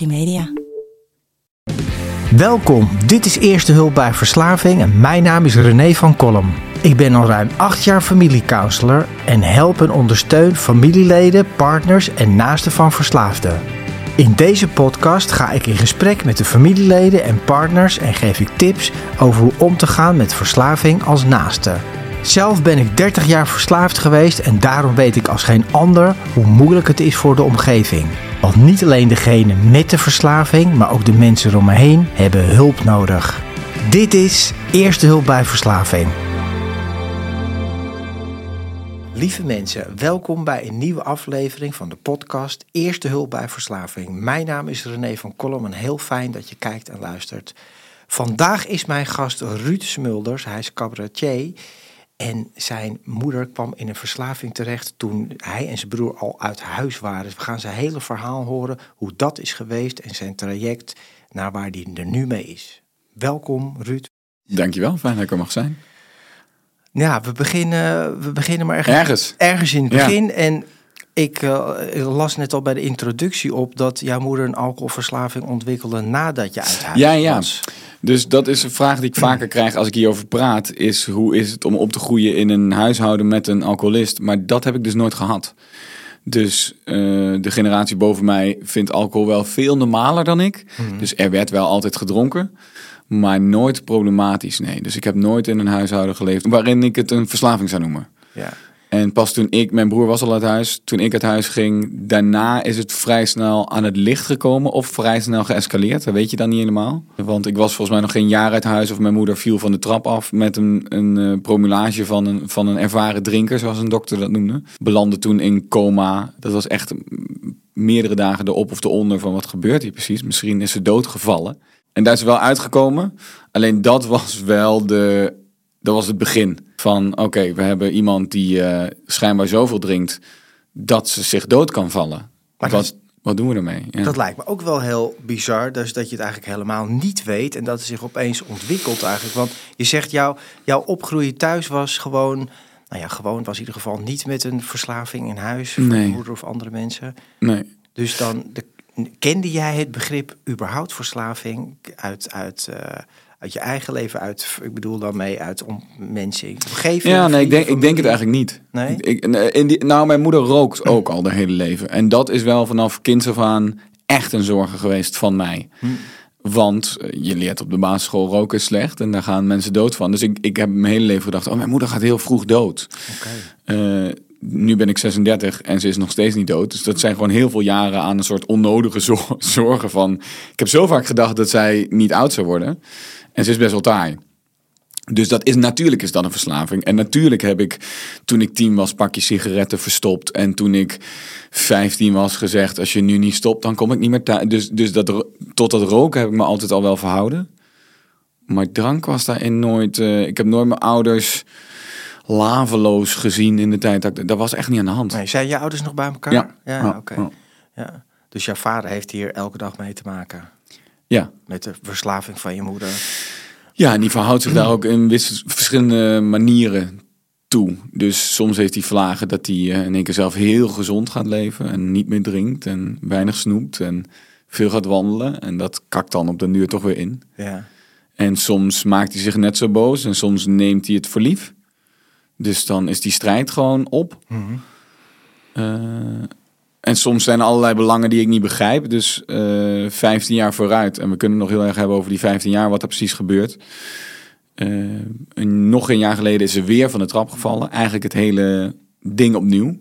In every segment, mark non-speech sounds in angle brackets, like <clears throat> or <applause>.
Media. Welkom, dit is Eerste Hulp bij Verslaving en mijn naam is René van Kolm. Ik ben al ruim acht jaar familiecounselor en help en ondersteun familieleden, partners en naasten van verslaafden. In deze podcast ga ik in gesprek met de familieleden en partners en geef ik tips over hoe om te gaan met verslaving als naaste. Zelf ben ik 30 jaar verslaafd geweest en daarom weet ik als geen ander hoe moeilijk het is voor de omgeving. Want niet alleen degene met de verslaving, maar ook de mensen om me heen hebben hulp nodig. Dit is Eerste Hulp bij Verslaving. Lieve mensen, welkom bij een nieuwe aflevering van de podcast Eerste Hulp bij Verslaving. Mijn naam is René van Kolm en heel fijn dat je kijkt en luistert. Vandaag is mijn gast Ruud Smulders, hij is cabaretier. En zijn moeder kwam in een verslaving terecht toen hij en zijn broer al uit huis waren. Dus we gaan zijn hele verhaal horen, hoe dat is geweest en zijn traject naar waar hij er nu mee is. Welkom, Ruud. Dankjewel, fijn dat ik er mag zijn. Ja, we beginnen, we beginnen maar ergens, Ergens. ergens in het Ja. begin. En ik eh, las net al bij de introductie op dat jouw moeder een alcoholverslaving ontwikkelde nadat je uit huis Ja, ja. was. Dus dat is een vraag die ik vaker <clears throat> krijg als ik hierover praat. Is hoe is het om op te groeien in een huishouden met een alcoholist? Maar dat heb ik dus nooit gehad. Dus eh, de generatie boven mij vindt alcohol wel veel normaler dan ik. Dus er werd wel altijd gedronken. Maar nooit problematisch, nee. Dus ik heb nooit in een huishouden geleefd waarin ik het een verslaving zou noemen. Ja. En pas toen ik, mijn broer was al uit huis, toen ik uit huis ging, daarna is het vrij snel aan het licht gekomen of vrij snel geëscaleerd. Dat weet je dan niet helemaal. Want ik was volgens mij nog geen jaar uit huis of mijn moeder viel van de trap af met een, een eh, promulage van een, van een ervaren drinker, zoals een dokter dat noemde. Belandde toen in coma. Dat was echt meerdere dagen erop of eronder van wat gebeurt hier precies. Misschien is ze doodgevallen. En daar is ze wel uitgekomen. Alleen dat was wel de, dat was het begin van oké, we hebben iemand die eh, schijnbaar zoveel drinkt dat ze zich dood kan vallen. Maar wat, wat doen we ermee? Ja. Dat lijkt me ook wel heel bizar, dus dat je het eigenlijk helemaal niet weet en dat het zich opeens ontwikkelt eigenlijk. Want je zegt, jouw jouw opgroeien thuis was gewoon, nou ja, gewoon was in ieder geval niet met een verslaving in huis van Nee. moeder of andere mensen. Nee. Dus dan de, kende jij het begrip überhaupt verslaving uit, uit, eh, uit je eigen leven, uit, ik bedoel dan mee uit om mensen omgeving? Ja, nee, ik denk, ik denk het eigenlijk niet. Nee? Ik, in die, nou, mijn moeder rookt ook al haar hele leven. En dat is wel vanaf kinds af aan echt een zorgen geweest van mij. Hm. Want eh, je leert op de basisschool roken is slecht en daar gaan mensen dood van. Dus ik, ik heb mijn hele leven gedacht, oh, mijn moeder gaat heel vroeg dood. Oké. Eh, nu ben ik 36 en ze is nog steeds niet dood. Dus dat zijn gewoon heel veel jaren aan een soort onnodige <laughs> zor- zorgen van... Ik heb zo vaak gedacht dat zij niet oud zou worden. En ze is best wel taai. Dus dat is, natuurlijk is dat een verslaving. En natuurlijk heb ik, toen ik tien was, pakje sigaretten verstopt. En toen ik 15 was, gezegd: Als je nu niet stopt, dan kom ik niet meer thuis. Dus, dus dat, tot dat roken heb ik me altijd al wel verhouden. Maar drank was daarin nooit. eh, ik heb nooit mijn ouders laveloos gezien in de tijd. Dat, ik- dat was echt niet aan de hand. Nee, zijn je ouders nog bij elkaar? Ja. Ja, Ja, oké. ja. Ja. Dus jouw vader heeft hier elke dag mee te maken? Ja. Met de verslaving van je moeder. Ja, en die verhoudt zich daar ook in verschillende manieren toe. Dus soms heeft hij vlagen dat hij eh, in één keer zelf heel gezond gaat leven en niet meer drinkt en weinig snoept en veel gaat wandelen. En dat kakt dan op den duur toch weer in. Ja. En soms maakt hij zich net zo boos en soms neemt hij het voor lief. Dus dan is die strijd gewoon op. Eh, en soms zijn er allerlei belangen die ik niet begrijp. Dus eh 15 jaar vooruit. En we kunnen nog heel erg hebben over die 15 jaar, wat er precies gebeurt. Eh, nog een jaar geleden is ze weer van de trap gevallen. Eigenlijk het hele ding opnieuw.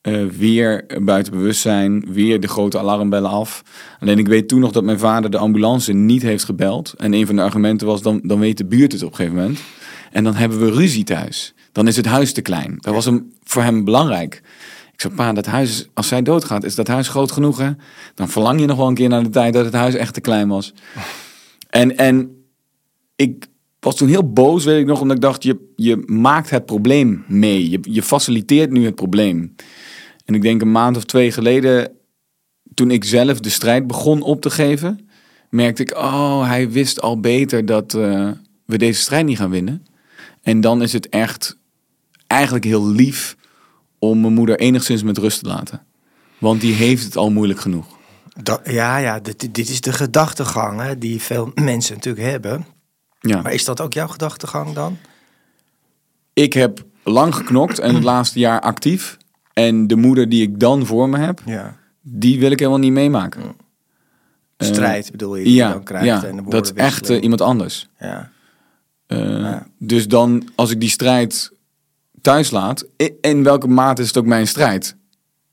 Eh, weer buiten bewustzijn, weer de grote alarmbellen af. Alleen ik weet toen nog dat mijn vader de ambulance niet heeft gebeld. En een van de argumenten was, dan, dan weet de buurt het op een gegeven moment. En dan hebben we ruzie thuis. Dan is het huis te klein. Dat was hem, voor hem belangrijk. Ik zei, pa, dat huis, als zij doodgaat, is dat huis groot genoeg, hè? Dan verlang je nog wel een keer naar de tijd dat het huis echt te klein was. <laughs> En, en ik was toen heel boos, weet ik nog, omdat ik dacht, je, je maakt het probleem mee. Je, je faciliteert nu het probleem. En ik denk een maand of twee geleden, toen ik zelf de strijd begon op te geven, merkte ik, oh, hij wist al beter dat eh, we deze strijd niet gaan winnen. En dan is het echt eigenlijk heel lief om mijn moeder enigszins met rust te laten. Want die heeft het al moeilijk genoeg. Dat, ja, ja dit, dit is de gedachtegang hè, die veel <clears throat> mensen natuurlijk hebben. Ja. Maar is dat ook jouw gedachtegang dan? Ik heb lang geknokt en het <clears throat> laatste jaar actief. En de moeder die ik dan voor me heb, Ja. die wil ik helemaal niet meemaken. Eh, Strijd bedoel je, die je ja, dan krijgt. ja en de dat is echt eh, iemand anders. Ja. Eh, Ja. Dus dan, als ik die strijd thuis laat, in welke mate is het ook mijn strijd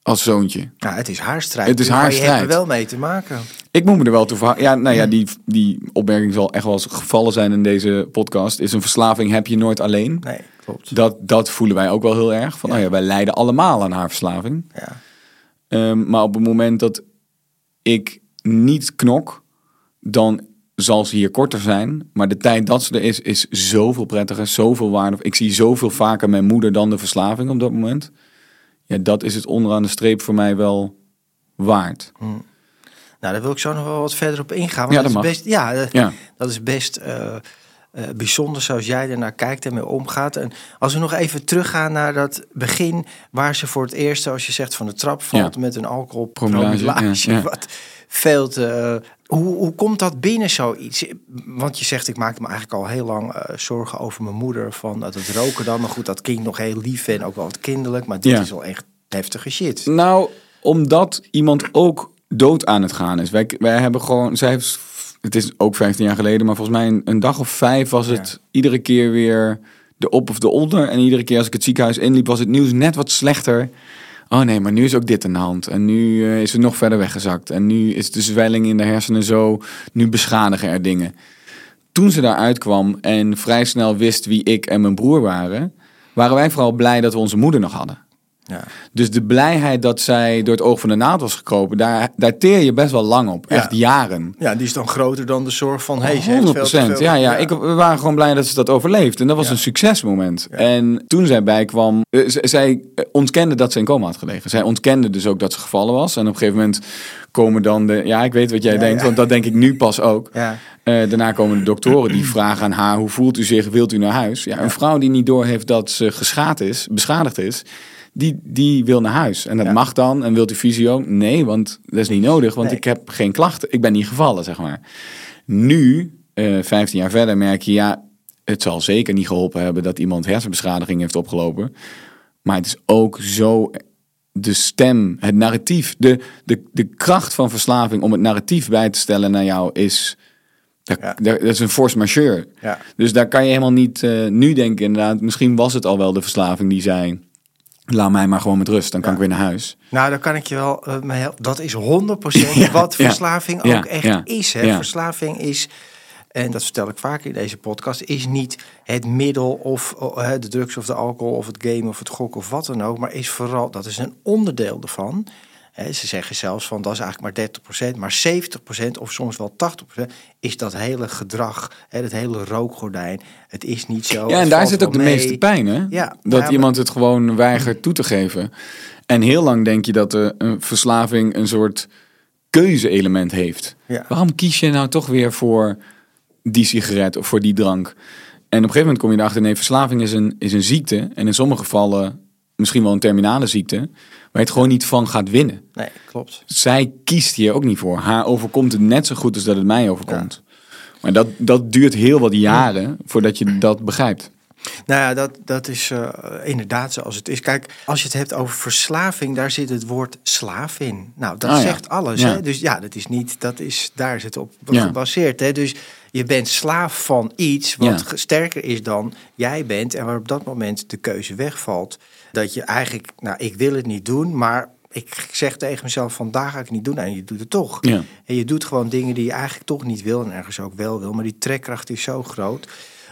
als zoontje? Nou, het is haar strijd. Het is maar haar je hebt er strijd. wel mee te maken. Ik moet me er wel toe verhouden. Ja, nou ja, die, die opmerking zal echt wel eens gevallen zijn in deze podcast. Is een verslaving heb je nooit alleen. Nee, klopt. Dat, dat voelen wij ook wel heel erg. Van, Ja. oh ja, wij lijden allemaal aan haar verslaving. Ja. Ehm, maar op het moment dat ik niet knok, dan zal ze hier korter zijn. Maar de tijd dat ze er is, is zoveel prettiger, zoveel waardevol. Ik zie zoveel vaker mijn moeder dan de verslaving op dat moment. Ja, dat is het onderaan de streep voor mij wel waard. Nou, daar wil ik zo nog wel wat verder op ingaan. Want Ja, dat, dat is best, ja, Ja. dat is best bijzonder zoals jij ernaar kijkt en mee omgaat. En als we nog even teruggaan naar dat begin waar ze voor het eerst, zoals je zegt, van de trap valt Ja. met een. Promillage, ja, <laughs> veel te... eh, hoe, hoe komt dat binnen zoiets? Want je zegt, ik maak me eigenlijk al heel lang eh, zorgen over mijn moeder. Van dat het roken dan. Maar goed, dat klinkt nog heel lief en ook wel wat kinderlijk. Maar dit Ja. is wel echt heftige shit. Nou, omdat iemand ook dood aan het gaan is. Wij, wij hebben gewoon, zij heeft, het is ook 15 jaar geleden, maar volgens mij een, een dag of vijf was het iedere keer weer de op of de onder. En iedere keer als ik het ziekenhuis inliep, was het nieuws net wat slechter. Oh nee, maar nu is ook dit aan de hand. En nu eh, is het nog verder weggezakt. En nu is de zwelling in de hersenen zo. Nu beschadigen er dingen. Toen ze daaruit kwam en vrij snel wist wie ik en mijn broer waren, waren wij vooral blij dat we onze moeder nog hadden. Ja. Dus de blijheid dat zij door het oog van de naald was gekropen, daar, daar teer je best wel lang op. Ja. Echt jaren. Ja, die is dan groter dan de zorg van... Hey, ze heeft 100 veel te veel- Ja, ja, Ik, we waren gewoon blij dat ze dat overleefde. En dat was Ja. een succesmoment. En toen zij bijkwam, eh, zij eh, ontkende dat ze in coma had gelegen. Zij ontkende dus ook dat ze gevallen was. En op een gegeven moment komen dan de... Ja, ik weet wat jij Ja, denkt, ja. want dat denk ik nu pas ook. Ja. Eh, daarna komen de doktoren die vragen aan haar: hoe voelt u zich? Wilt u naar huis? Ja, een vrouw die niet doorheeft dat ze geschaad is, beschadigd is, die, die wil naar huis. En dat Ja. mag dan. En wilt u fysio? Nee, want dat is niet nodig, want Nee. ik heb geen klachten. Ik ben niet gevallen, zeg maar. Nu, eh 15 jaar verder, merk je ja, het zal zeker niet geholpen hebben dat iemand hersenbeschadiging heeft opgelopen. Maar het is ook zo de stem, het narratief, de, de, de kracht van verslaving om het narratief bij te stellen naar jou is. Dat, Ja. dat is een force majeure. Ja. Dus daar kan je helemaal niet eh, nu denken, inderdaad. Misschien was het al wel de verslaving die zei: laat mij maar gewoon met rust, dan kan Ja. ik weer naar huis. Nou, dan kan ik je wel eh, mee helpen. Dat is 100% <laughs> wat verslaving Ja, ook echt is. Hè? Verslaving is, en dat vertel ik vaker in deze podcast, is niet het middel of oh, de drugs of de alcohol of het game of het gokken of wat dan ook. Maar is vooral, dat is een onderdeel ervan. Ze zeggen zelfs van dat is eigenlijk maar 30%, maar 70% of soms wel 80% is dat hele gedrag, hè, dat hele rookgordijn. Het is niet zo. Ja, en het daar zit ook de mee. meeste pijn, hè? Ja, dat ja, iemand het gewoon weigert toe te geven. En heel lang denk je dat de, een verslaving een soort keuze-element heeft. Ja. Waarom kies je nou toch weer voor die sigaret of voor die drank? En op een gegeven moment kom je erachter, nee, verslaving is een, is een ziekte. En in sommige gevallen misschien wel een terminale ziekte, waar je het gewoon niet van gaat winnen. Nee, klopt. Zij kiest hier ook niet voor. Haar overkomt het net zo goed als dat het mij overkomt. Maar dat, dat duurt heel wat jaren voordat je dat begrijpt. Nou ja, dat, dat is eh, inderdaad zoals het is. Kijk, als je het hebt over verslaving, daar zit het woord slaaf in. Nou, dat Ah, ja. zegt alles. Ja. Hè? Dus ja, dat is niet, dat is, daar is het op gebaseerd. Hè? Dus je bent slaaf van iets wat sterker is dan jij bent. En waar op dat moment de keuze wegvalt. Dat je eigenlijk, nou, ik wil het niet doen, maar ik zeg tegen mezelf, vandaag ga ik het niet doen. En je doet het toch. Ja. En je doet gewoon dingen die je eigenlijk toch niet wil en ergens ook wel wil. Maar die trekkracht is zo groot.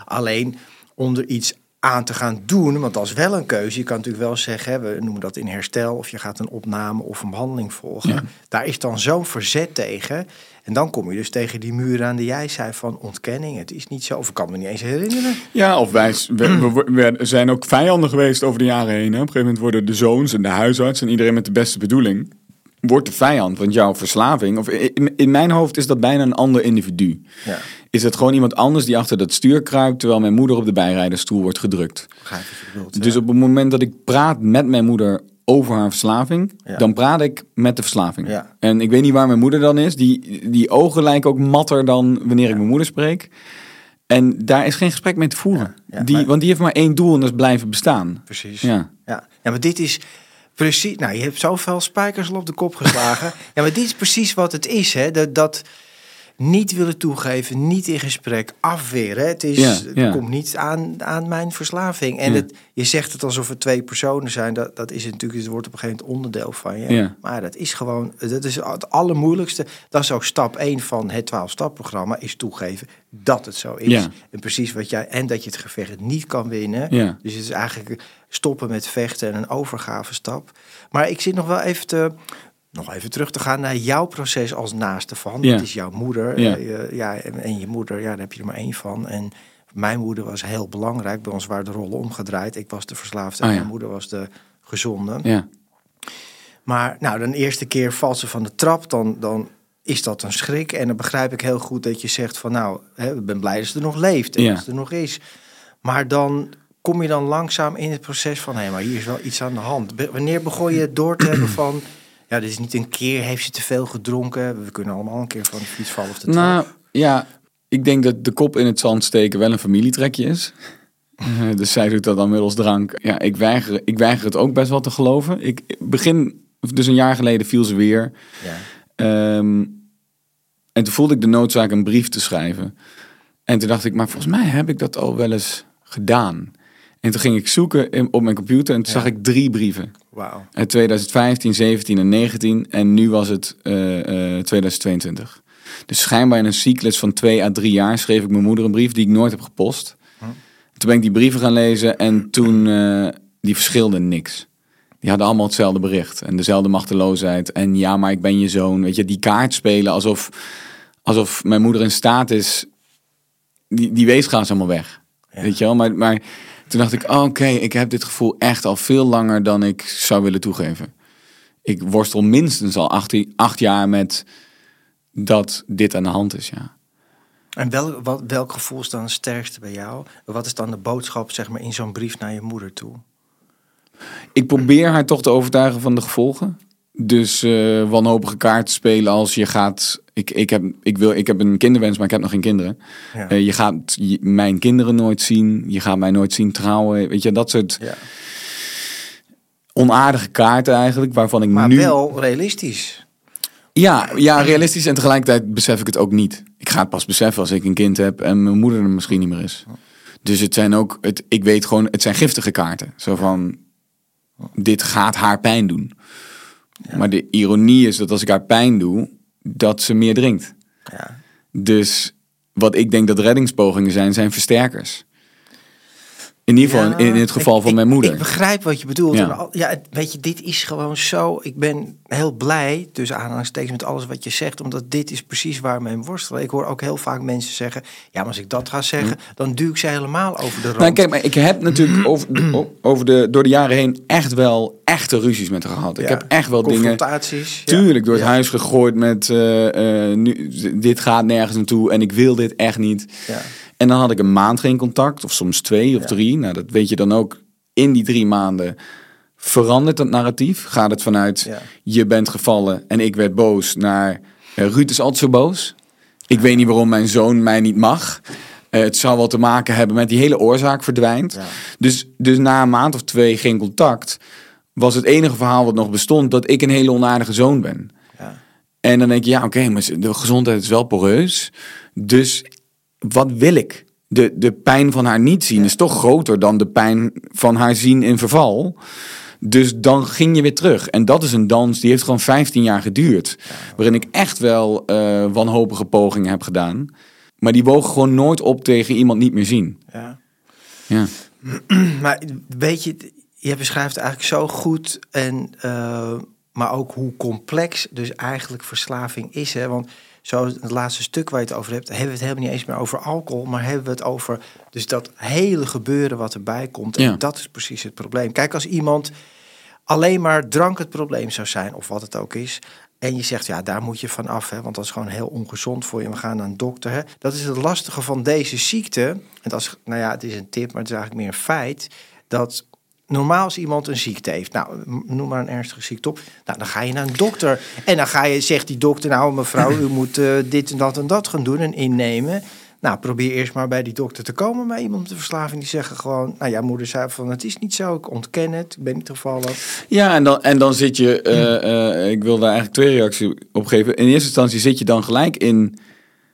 Alleen om er iets aan te gaan doen, want dat is wel een keuze. Je kan natuurlijk wel zeggen, we noemen dat in herstel, of je gaat een opname of een behandeling volgen. Ja. Daar is dan zo'n verzet tegen. En dan kom je dus tegen die muur aan die jij zei van ontkenning. Het is niet zo, of ik kan me niet eens herinneren. Ja, of wij we, we- we zijn ook vijanden geweest over de jaren heen. Hè? Op een gegeven moment worden de zoons en de huisarts en iedereen met de beste bedoeling wordt de vijand. Want jouw verslaving, of in, in mijn hoofd is dat bijna een ander individu. Ja, Is het gewoon iemand anders die achter dat stuur kruipt terwijl mijn moeder op de bijrijdersstoel wordt gedrukt. bedoelt. Dus op het moment dat ik praat met mijn moeder over haar verslaving, Ja. dan praat ik met de verslaving. Ja. En ik weet niet waar mijn moeder dan is. Die, die ogen lijken ook matter dan wanneer ik mijn moeder spreek. En daar is geen gesprek mee te voeren. Die, maar- Want die heeft maar één doel en dat is blijven bestaan. Precies. Ja. Ja. ja, maar dit is precies. Nou, je hebt zoveel spijkers al op de kop geslagen. <laughs> ja, maar dit is precies wat het is, hè? Dat, dat niet willen toegeven, niet in gesprek, afweren. Het, is, Ja, het komt niet aan, aan mijn verslaving. En Ja. het, je zegt het alsof er twee personen zijn. Dat, dat is het natuurlijk, het wordt op een gegeven moment onderdeel van je. Ja. Maar dat is gewoon, dat is het allermoeilijkste. Dat is ook stap 1 van het 12-stap-programma, is toegeven dat het zo is. En precies wat jij, en dat je het gevecht niet kan winnen. Dus het is eigenlijk stoppen met vechten en een overgavestap. Maar ik zit nog wel even te. Nog even terug te gaan naar jouw proces als naaste van. Ja. Dat is jouw moeder. Ja. eh, ja, en en je moeder, ja, daar heb je er maar één van. En mijn moeder was heel belangrijk. Bij ons waren de rollen omgedraaid. Ik was de verslaafde en Ah, ja. mijn moeder was de gezonde. Ja. Maar nou, de eerste keer valt ze van de trap, dan, dan is dat een schrik. En dan begrijp ik heel goed dat je zegt van nou, hè, ik ben blij dat ze er nog leeft en Ja. dat ze er nog is. Maar dan kom je dan langzaam in het proces van hé, maar hier is wel iets aan de hand. Wanneer begon je door te hebben van ja, dit is niet een keer, heeft ze te veel gedronken. We kunnen allemaal een keer van de fiets vallen of de trap. Nou, ja, ik denk dat de kop in het zand steken wel een familietrekje is. <laughs> Eh, dus zij doet dat dan middels drank. Ja, ik weiger, ik weiger het ook best wel te geloven. Ik ik begin, dus een jaar geleden viel ze weer. Ja. Ehm, en toen voelde ik de noodzaak een brief te schrijven. En toen dacht ik, maar volgens mij heb ik dat al wel eens gedaan. En toen ging ik zoeken in- op mijn computer en toen Ja. zag ik drie brieven. Wauw. Uit 2015, 17 en 19. En nu was het eh, eh, 2022. Dus schijnbaar in een cyclus van twee à drie jaar schreef ik mijn moeder een brief die ik nooit heb gepost. Hm. Toen ben ik die brieven gaan lezen en toen, eh, die verschilden niks. Die hadden allemaal hetzelfde bericht en dezelfde machteloosheid. En ja, maar ik ben je zoon. Weet je, die kaart spelen alsof, alsof mijn moeder in staat is. Die, die weesgaan is allemaal weg. Ja. Weet je wel? Maar, maar toen dacht ik, oh, oké, ik heb dit gevoel echt al veel langer dan ik zou willen toegeven. Ik worstel minstens al acht, acht jaar met dat dit aan de hand is, ja. En wel, wat, welk gevoel is dan het sterkste bij jou? Wat is dan de boodschap zeg maar, in zo'n brief naar je moeder toe? Ik probeer haar toch te overtuigen van de gevolgen. Dus eh wanhopige kaarten spelen als je gaat... Ik, ik, heb, ik, wil, ik heb een kinderwens, maar ik heb nog geen kinderen. Ja. Eh, je gaat je- mijn kinderen nooit zien. Je gaat mij nooit zien trouwen. Weet je, dat soort ja. onaardige kaarten eigenlijk. Waarvan ik Maar nu... wel realistisch. Ja, ja, realistisch en tegelijkertijd besef ik het ook niet. Ik ga het pas beseffen als ik een kind heb en mijn moeder er misschien niet meer is. Dus het zijn ook, het, ik weet gewoon, het zijn giftige kaarten. Zo van, dit gaat haar pijn doen. Maar de ironie is dat als ik haar pijn doe, dat ze meer drinkt. Ja. Dus wat ik denk dat reddingspogingen zijn, zijn versterkers. In ieder geval Ja, in, in het geval ik- van mijn moeder. Ik begrijp wat je bedoelt. Ja. Weet je, dit is gewoon zo. Ik ben heel blij, tussen aanhalingstekens, met alles wat je zegt. Omdat dit is precies waar mijn worstelen. Ik hoor ook heel vaak mensen zeggen... Ja, maar als ik dat ga zeggen, dan duw ik ze helemaal over de rand. Nou, kijk, maar ik heb natuurlijk <clears throat> over, over de, door de jaren heen echt wel echte ruzies met haar gehad. Ik heb echt wel dingen, Confrontaties. ja. tuurlijk, door het huis gegooid met eh, eh, nu, dit gaat nergens naartoe en ik wil dit echt niet. Ja. En dan had ik een maand geen contact, of soms twee of Ja. drie. Nou, dat weet je dan ook. In die drie maanden verandert het narratief. Gaat het vanuit Ja. je bent gevallen en ik werd boos naar eh, Ruud is altijd zo boos. Ik weet niet waarom mijn zoon mij niet mag. Eh, het zou wel te maken hebben met die hele oorzaak verdwijnt. Ja. Dus, dus na een maand of twee geen contact was het enige verhaal wat nog bestond dat ik een hele onaardige zoon ben. Ja. En dan denk je, ja, oké, maar de gezondheid is wel poreus. Dus wat wil ik? De, de pijn van haar niet zien is toch groter dan de pijn van haar zien in verval. Dus dan ging je weer terug. En dat is een dans die heeft gewoon 15 jaar geduurd. Waarin ik echt wel eh, wanhopige pogingen heb gedaan. Maar die wogen gewoon nooit op tegen iemand niet meer zien. Ja. Ja. <clears throat> Maar weet je, je beschrijft eigenlijk zo goed en eh, maar ook hoe complex dus eigenlijk verslaving is. Hè? Want zo het laatste stuk waar je het over hebt, hebben we het helemaal niet eens meer over alcohol, maar hebben we het over dus dat hele gebeuren wat erbij komt. En Ja. dat is precies het probleem. Kijk, als iemand alleen maar drank het probleem zou zijn, of wat het ook is. En je zegt, ja, daar moet je van af, hè, want dat is gewoon heel ongezond voor je. We gaan naar een dokter. Hè. Dat is het lastige van deze ziekte. En dat is, nou ja, het is een tip, maar het is eigenlijk meer een feit. Dat normaal als iemand een ziekte heeft, nou, noem maar een ernstige ziekte op, nou, dan ga je naar een dokter. En dan ga je, zegt die dokter, nou mevrouw, u <clears throat> moet eh, dit en dat en dat gaan doen en innemen. Nou, probeer eerst maar bij die dokter te komen bij iemand een verslaving. Die zeggen gewoon, nou ja, moeder zei van, het is niet zo, ik ontken het, ik ben niet gevallen. Ja, en dan, en dan zit je, eh, eh, ik wil daar eigenlijk twee reacties op geven. In eerste instantie zit je dan gelijk in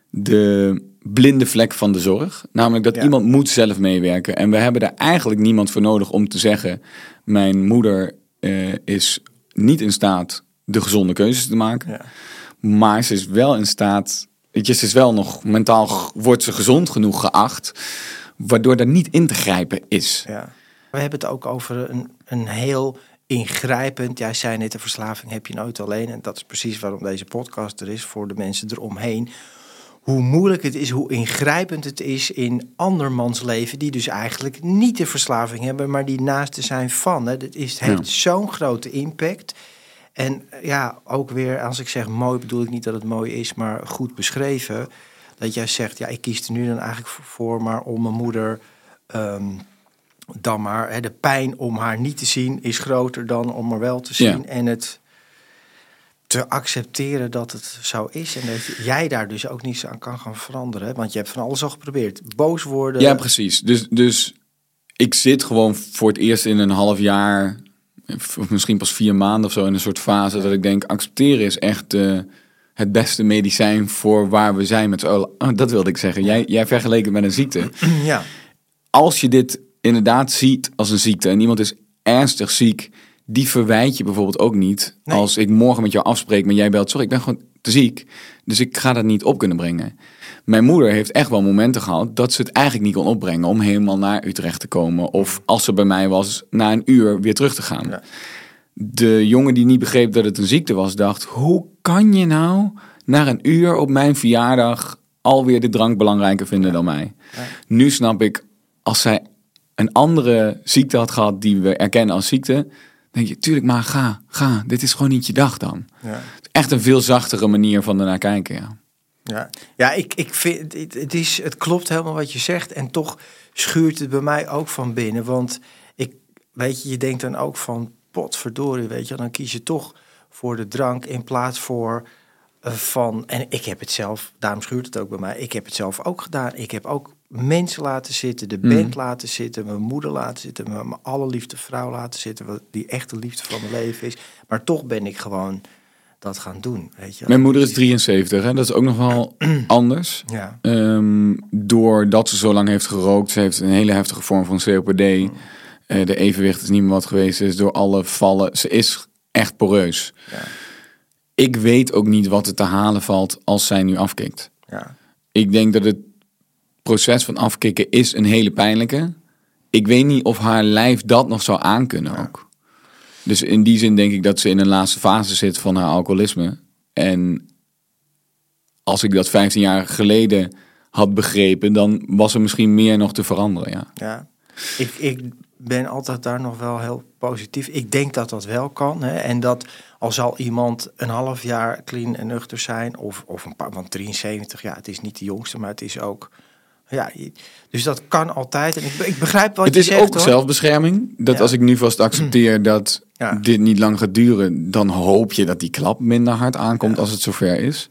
de blinde vlek van de zorg. Namelijk dat Ja. iemand moet zelf meewerken. En we hebben daar eigenlijk niemand voor nodig om te zeggen... mijn moeder eh, is niet in staat de gezonde keuzes te maken. Ja. Maar ze is wel in staat... Je, ze is wel nog mentaal... wordt ze gezond genoeg geacht... waardoor er niet in te grijpen is. Ja. We hebben het ook over een, een heel ingrijpend. Jij zei net, de verslaving heb je nooit alleen. En dat is precies waarom deze podcast er is, voor de mensen eromheen. Hoe moeilijk het is, hoe ingrijpend het is in andermans leven... die dus eigenlijk niet de verslaving hebben, maar die naasten zijn van. Hè. Het is, heeft zo'n grote impact. En ja, ook weer, als ik zeg mooi, bedoel ik niet dat het mooi is, maar goed beschreven. Dat jij zegt, ja, ik kies er nu dan eigenlijk voor, maar om mijn moeder... ehm, dan maar hè, de pijn om haar niet te zien is groter dan om haar wel te zien. Ja. En het te accepteren dat het zo is. En dat jij daar dus ook niets aan kan gaan veranderen. Want je hebt van alles al geprobeerd. Boos worden. Ja, precies. Dus, dus ik zit gewoon voor het eerst in een half jaar, of misschien pas vier maanden of zo, in een soort fase dat ik denk, accepteren is echt eh, het beste medicijn voor waar we zijn met z'n allen. Oh, dat wilde ik zeggen. Jij, jij vergeleek het met een ziekte. ja. Als je dit inderdaad ziet als een ziekte en iemand is ernstig ziek, die verwijt je bijvoorbeeld ook niet. Nee. Als ik morgen met jou afspreek, maar jij belt, sorry, ik ben gewoon te ziek. Dus ik ga dat niet op kunnen brengen. Mijn moeder heeft echt wel momenten gehad dat ze het eigenlijk niet kon opbrengen om helemaal naar Utrecht te komen. Of als ze bij mij was, na een uur weer terug te gaan. Ja. De jongen die niet begreep dat het een ziekte was, dacht: hoe kan je nou na een uur op mijn verjaardag alweer de drank belangrijker vinden dan mij? Ja. Nu snap ik, als zij een andere ziekte had gehad die we erkennen als ziekte, denk je, tuurlijk, maar ga, ga. Dit is gewoon niet je dag dan. Ja. Echt een veel zachtere manier van ernaar kijken, ja. Ja, ja ik, ik vind het, het, is, het klopt helemaal wat je zegt. En toch schuurt het bij mij ook van binnen. Want ik, weet je, je denkt dan ook van potverdorie, weet je, dan kies je toch voor de drank in plaats voor eh, van. En ik heb het zelf, daarom schuurt het ook bij mij. Ik heb het zelf ook gedaan. Ik heb ook mensen laten zitten, de band laten zitten, mijn moeder laten zitten, mijn, mijn allerliefste vrouw laten zitten, wat die echt de liefde van mijn leven is. Maar toch ben ik gewoon dat gaan doen, weet je. Mijn moeder is 73, hè? dat is ook nog wel <clears throat> anders. Ja, Ehm, doordat ze zo lang heeft gerookt, ze heeft een hele heftige vorm van COPD. Eh, de evenwicht is niet meer wat geweest is door alle vallen. Ze is echt poreus. ja, Ik weet ook niet wat er te halen valt als zij nu afkikt. ja. Ik denk dat het proces van afkicken is een hele pijnlijke. Ik weet niet of haar lijf dat nog zou aankunnen ook. Dus in die zin denk ik dat ze in een laatste fase zit van haar alcoholisme. En als ik dat 15 jaar geleden had begrepen, dan was er misschien meer nog te veranderen. Ja. Ja, ik, ik ben altijd daar nog wel heel positief. Ik denk dat dat wel kan. Hè? En dat al zal iemand een half jaar clean en nuchter zijn, of, of een paar, want 73, ja, het is niet de jongste, maar het is ook. Ja, dus dat kan altijd. En ik, ik begrijp wat Het je is zegt. ook hoor. zelfbescherming. Dat Ja. als ik nu vast accepteer dat Ja. dit niet lang gaat duren, dan hoop je dat die klap minder hard aankomt als het zover is.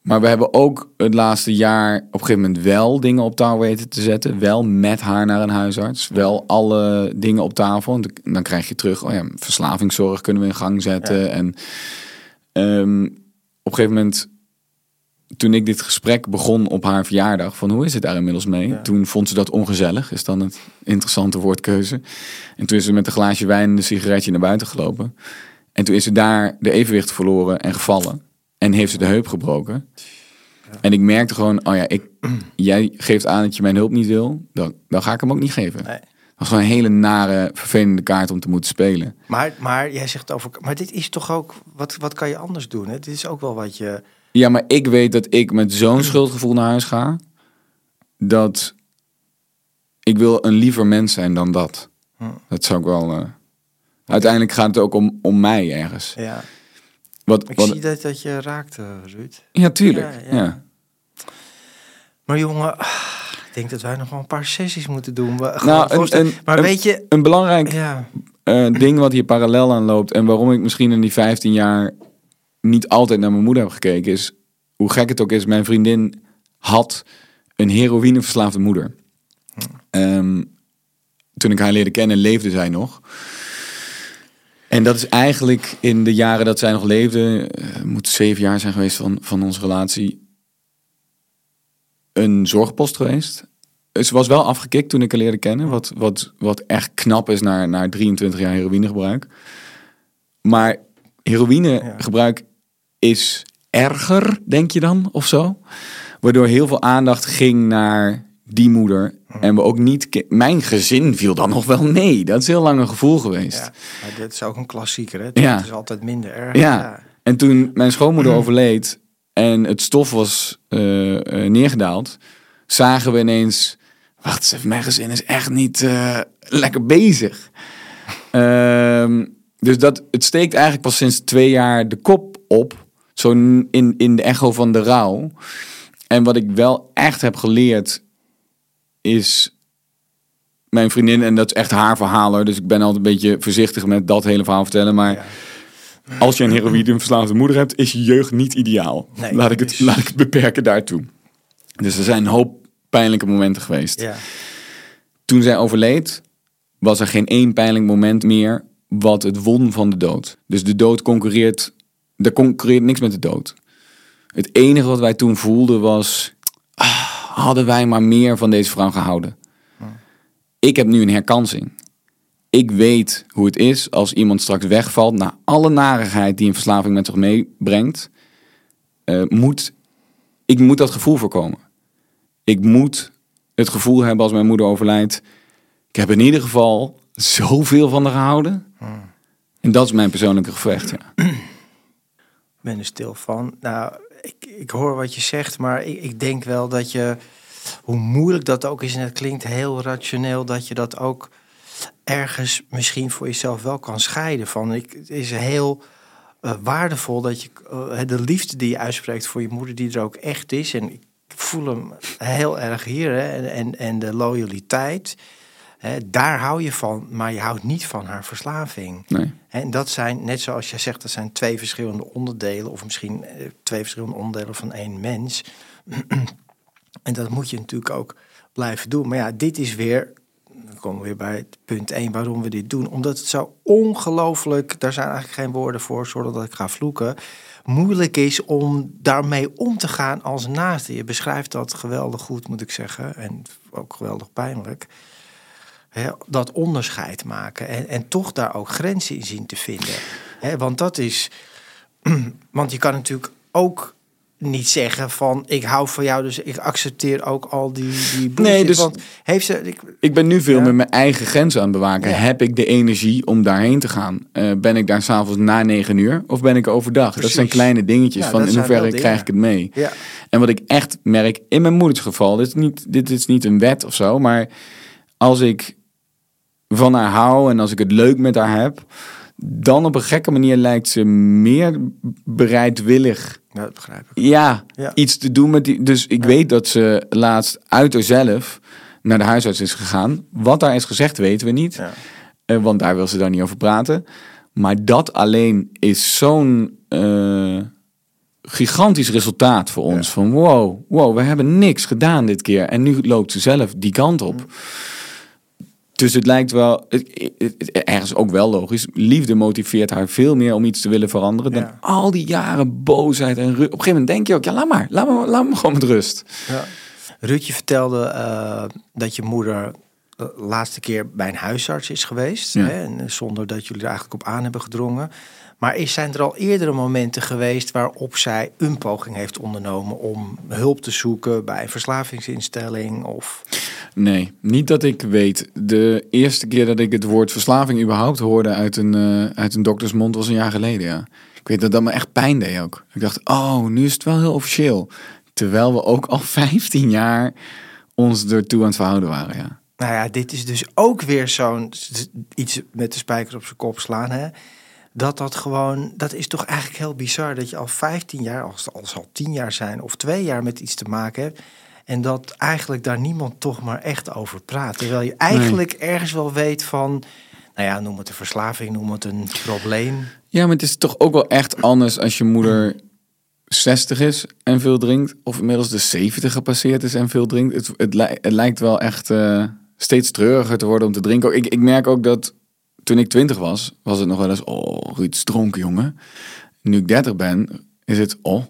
Maar we hebben ook het laatste jaar op een gegeven moment wel dingen op touw weten te zetten. Wel met haar naar een huisarts. Wel alle dingen op tafel. En dan krijg je terug, oh ja, verslavingszorg kunnen we in gang zetten. En ehm, op een gegeven moment, toen ik dit gesprek begon op haar verjaardag, van hoe is het daar inmiddels mee? Ja. Toen vond ze dat ongezellig, is dan het interessante woordkeuze. En toen is ze met een glaasje wijn en een sigaretje naar buiten gelopen. En toen is ze daar de evenwicht verloren en gevallen. En heeft ze de heup gebroken. En ik merkte gewoon, oh ja, ik, jij geeft aan dat je mijn hulp niet wil. Dan, dan ga ik hem ook niet geven. Nee. Dat was gewoon een hele nare, vervelende kaart om te moeten spelen. Maar, maar jij zegt over. Maar dit is toch ook. Wat, wat kan je anders doen? Hè? Dit is ook wel wat je. Ja, maar ik weet dat ik met zo'n <clears throat> schuldgevoel naar huis ga. Dat ik wil een liever mens zijn dan dat. Dat zou ik wel... eh, uiteindelijk gaat het ook om, om mij ergens. Ja, Wat, ik wat, zie dat, dat je raakte, Ruud. ja, tuurlijk. Ja, Ja, ja. Maar jongen, denk dat wij nog wel een paar sessies moeten doen. We- Nou, een, maar een, weet je, een belangrijk ja, eh, ding wat hier parallel aan loopt en waarom ik misschien in die 15 jaar niet altijd naar mijn moeder heb gekeken, is hoe gek het ook is. Mijn vriendin had een heroïneverslaafde moeder. Ehm, toen ik haar leerde kennen, leefde zij nog. En dat is eigenlijk in de jaren dat zij nog leefde, eh, moet zeven jaar zijn geweest van, van onze relatie, een zorgpost geweest. Ze was wel afgekikt toen ik haar leerde kennen, wat, wat, wat echt knap is naar, naar 23 jaar heroïnegebruik. Maar heroïnegebruik is erger, denk je dan, of zo? Waardoor heel veel aandacht ging naar die moeder. En we ook niet... Mijn gezin viel dan nog wel mee. Dat is heel lang een gevoel geweest. ja, maar dit is ook een klassieker. Hè? Ja. Het is altijd minder erg. Ja. En toen mijn schoonmoeder overleed en het stof was eh, eh, neergedaald, zagen we ineens, wacht eens even, mijn gezin is echt niet eh, lekker bezig. Ehm, dus dat, het steekt eigenlijk pas sinds twee jaar de kop op, zo in, in de echo van de rouw. En wat ik wel echt heb geleerd is mijn vriendin, en dat is echt haar verhaal hoor, dus ik ben altijd een beetje voorzichtig met dat hele verhaal vertellen, maar Ja. als je een heroïneverslaafde moeder hebt, is je jeugd niet ideaal. Nee, laat, ik het, laat ik het beperken daartoe. Dus er zijn een hoop pijnlijke momenten geweest. Ja. Toen zij overleed, was er geen één pijnlijk moment meer wat het won van de dood. Dus de dood concurreert, er concurreert niks met de dood. Het enige wat wij toen voelden was, ah, hadden wij maar meer van deze vrouw gehouden. Ik heb nu een herkansing. Ik weet hoe het is als iemand straks wegvalt na alle narigheid die een verslaving met zich meebrengt. Eh, moet, ik moet dat gevoel voorkomen. Ik moet het gevoel hebben als mijn moeder overlijdt. Ik heb in ieder geval zoveel van haar gehouden. En dat is mijn persoonlijke gevecht. Ja. <clears throat> ben er stil van. Nou, ik, ik hoor wat je zegt, maar ik, ik denk wel dat je, hoe moeilijk dat ook is, en het klinkt heel rationeel, dat je dat ook ergens misschien voor jezelf wel kan scheiden. Van, ik, het is heel eh, waardevol dat je eh, de liefde die je uitspreekt voor je moeder, die er ook echt is. En ik voel hem heel erg hier. Hè, en, en, en de loyaliteit. Daar hou je van, maar je houdt niet van haar verslaving. Nee. En dat zijn, net zoals jij zegt, dat zijn twee verschillende onderdelen, of misschien eh, twee verschillende onderdelen van één mens. <clears throat> en dat moet je natuurlijk ook blijven doen. Maar ja, dit is weer, dan komen we weer bij het punt 1 waarom we dit doen. Omdat het zo ongelooflijk, daar zijn eigenlijk geen woorden voor, zodat ik ga vloeken, moeilijk is om daarmee om te gaan als naaste. Je beschrijft dat geweldig goed, moet ik zeggen, en ook geweldig pijnlijk. Hè, dat onderscheid maken en, en toch daar ook grenzen in zien te vinden. Hè, want dat is. <clears throat> Want je kan natuurlijk ook niet zeggen van ik hou van jou, dus ik accepteer ook al die, die bullshit. Nee, dus- Want heeft ze. Ik, Ik ben nu veel Ja. met mijn eigen grenzen aan het bewaken. Ja. Heb ik de energie om daarheen te gaan? Eh, ben ik daar s'avonds na negen uur of ben ik er overdag? Dat zijn kleine dingetjes Ja, van in hoeverre krijg ik het mee. ja, En wat ik echt merk in mijn moeders geval, dit is niet, dit is niet een wet of zo, maar als ik van haar hou en als ik het leuk met haar heb, dan op een gekke manier lijkt ze meer bereidwillig nou, dat begrijp ik. ja, Ja. iets te doen met die. Dus ik weet dat ze laatst uit haarzelf naar de huisarts is gegaan. Wat daar is gezegd, weten we niet. Ja. Eh, want daar wil ze dan niet over praten. Maar dat alleen is zo'n eh, gigantisch resultaat voor ons. Van wow, wow, we hebben niks gedaan dit keer. En nu loopt ze zelf die kant op. Dus het lijkt wel, het- het- het- ergens ook wel logisch. Liefde motiveert haar veel meer om iets te willen veranderen dan al die jaren boosheid en Op een gegeven moment denk je ook, ja, laat maar, laat me, laat me gewoon met rust. Ja. Ruud, je vertelde eh, dat je moeder de laatste keer bij een huisarts is geweest. Ja. Hè, en, eh, zonder dat jullie er eigenlijk op aan hebben gedrongen. Maar is, zijn er al eerdere momenten geweest waarop zij een poging heeft ondernomen om hulp te zoeken bij een verslavingsinstelling? Of... Nee, niet dat ik weet. De eerste keer dat ik het woord verslaving überhaupt hoorde uit een, eh, uit een doktersmond was een jaar geleden, ja. Ik weet dat dat me echt pijn deed ook. Ik dacht, oh, nu is het wel heel officieel. Terwijl we ook al <laughs> 15 jaar ons ertoe aan het verhouden waren, ja. Nou ja, dit is dus ook weer zo'n iets met de spijker op zijn kop slaan. Hè? Dat dat gewoon, dat is toch eigenlijk heel bizar dat je al 15 jaar, als het al 10 jaar zijn of twee jaar met iets te maken hebt. En dat eigenlijk daar niemand toch maar echt over praat. Terwijl je eigenlijk ergens wel weet van, nou ja, noem het een verslaving, noem het een probleem. Ja, maar het is toch ook wel echt anders als je moeder 60 is en veel drinkt. Of inmiddels de 70 gepasseerd is en veel drinkt. Het, het, li- het lijkt wel echt eh, steeds treuriger te worden om te drinken. Ik, ik merk ook dat toen ik 20 was, was het nog wel eens... Oh, Ruud is dronken, jongen. Nu ik 30 ben, is het... Oh,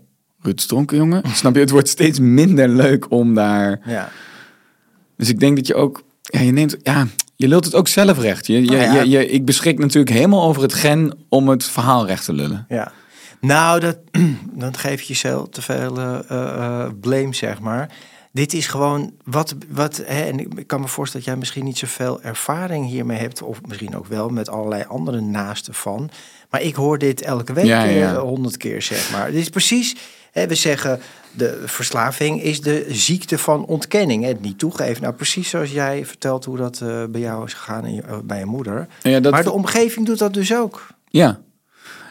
Ruud is dronken, jongen. <laughs> Snap je? Het wordt steeds minder leuk om daar... Ja, Dus ik denk dat je ook... Ja, je neemt... Ja, je lult het ook zelf recht. Je, je, ja. je, je- ik beschik natuurlijk helemaal over het gen om het verhaal recht te lullen. ja. Nou, dat, <clears throat> dan geef je jezelf te veel eh, blame, zeg maar. Dit is gewoon wat, wat hè, en ik kan me voorstellen dat jij misschien niet zoveel ervaring hiermee hebt, of misschien ook wel met allerlei andere naasten van. Maar ik hoor dit elke week Ja, ja. honderd keer, zeg maar. Dit is precies, we zeggen, de verslaving is de ziekte van ontkenning. Het niet toegeven. Nou, precies zoals jij vertelt hoe dat eh, bij jou is gegaan en eh, bij je moeder. Ja, dat, Maar de omgeving doet dat dus ook. Ja,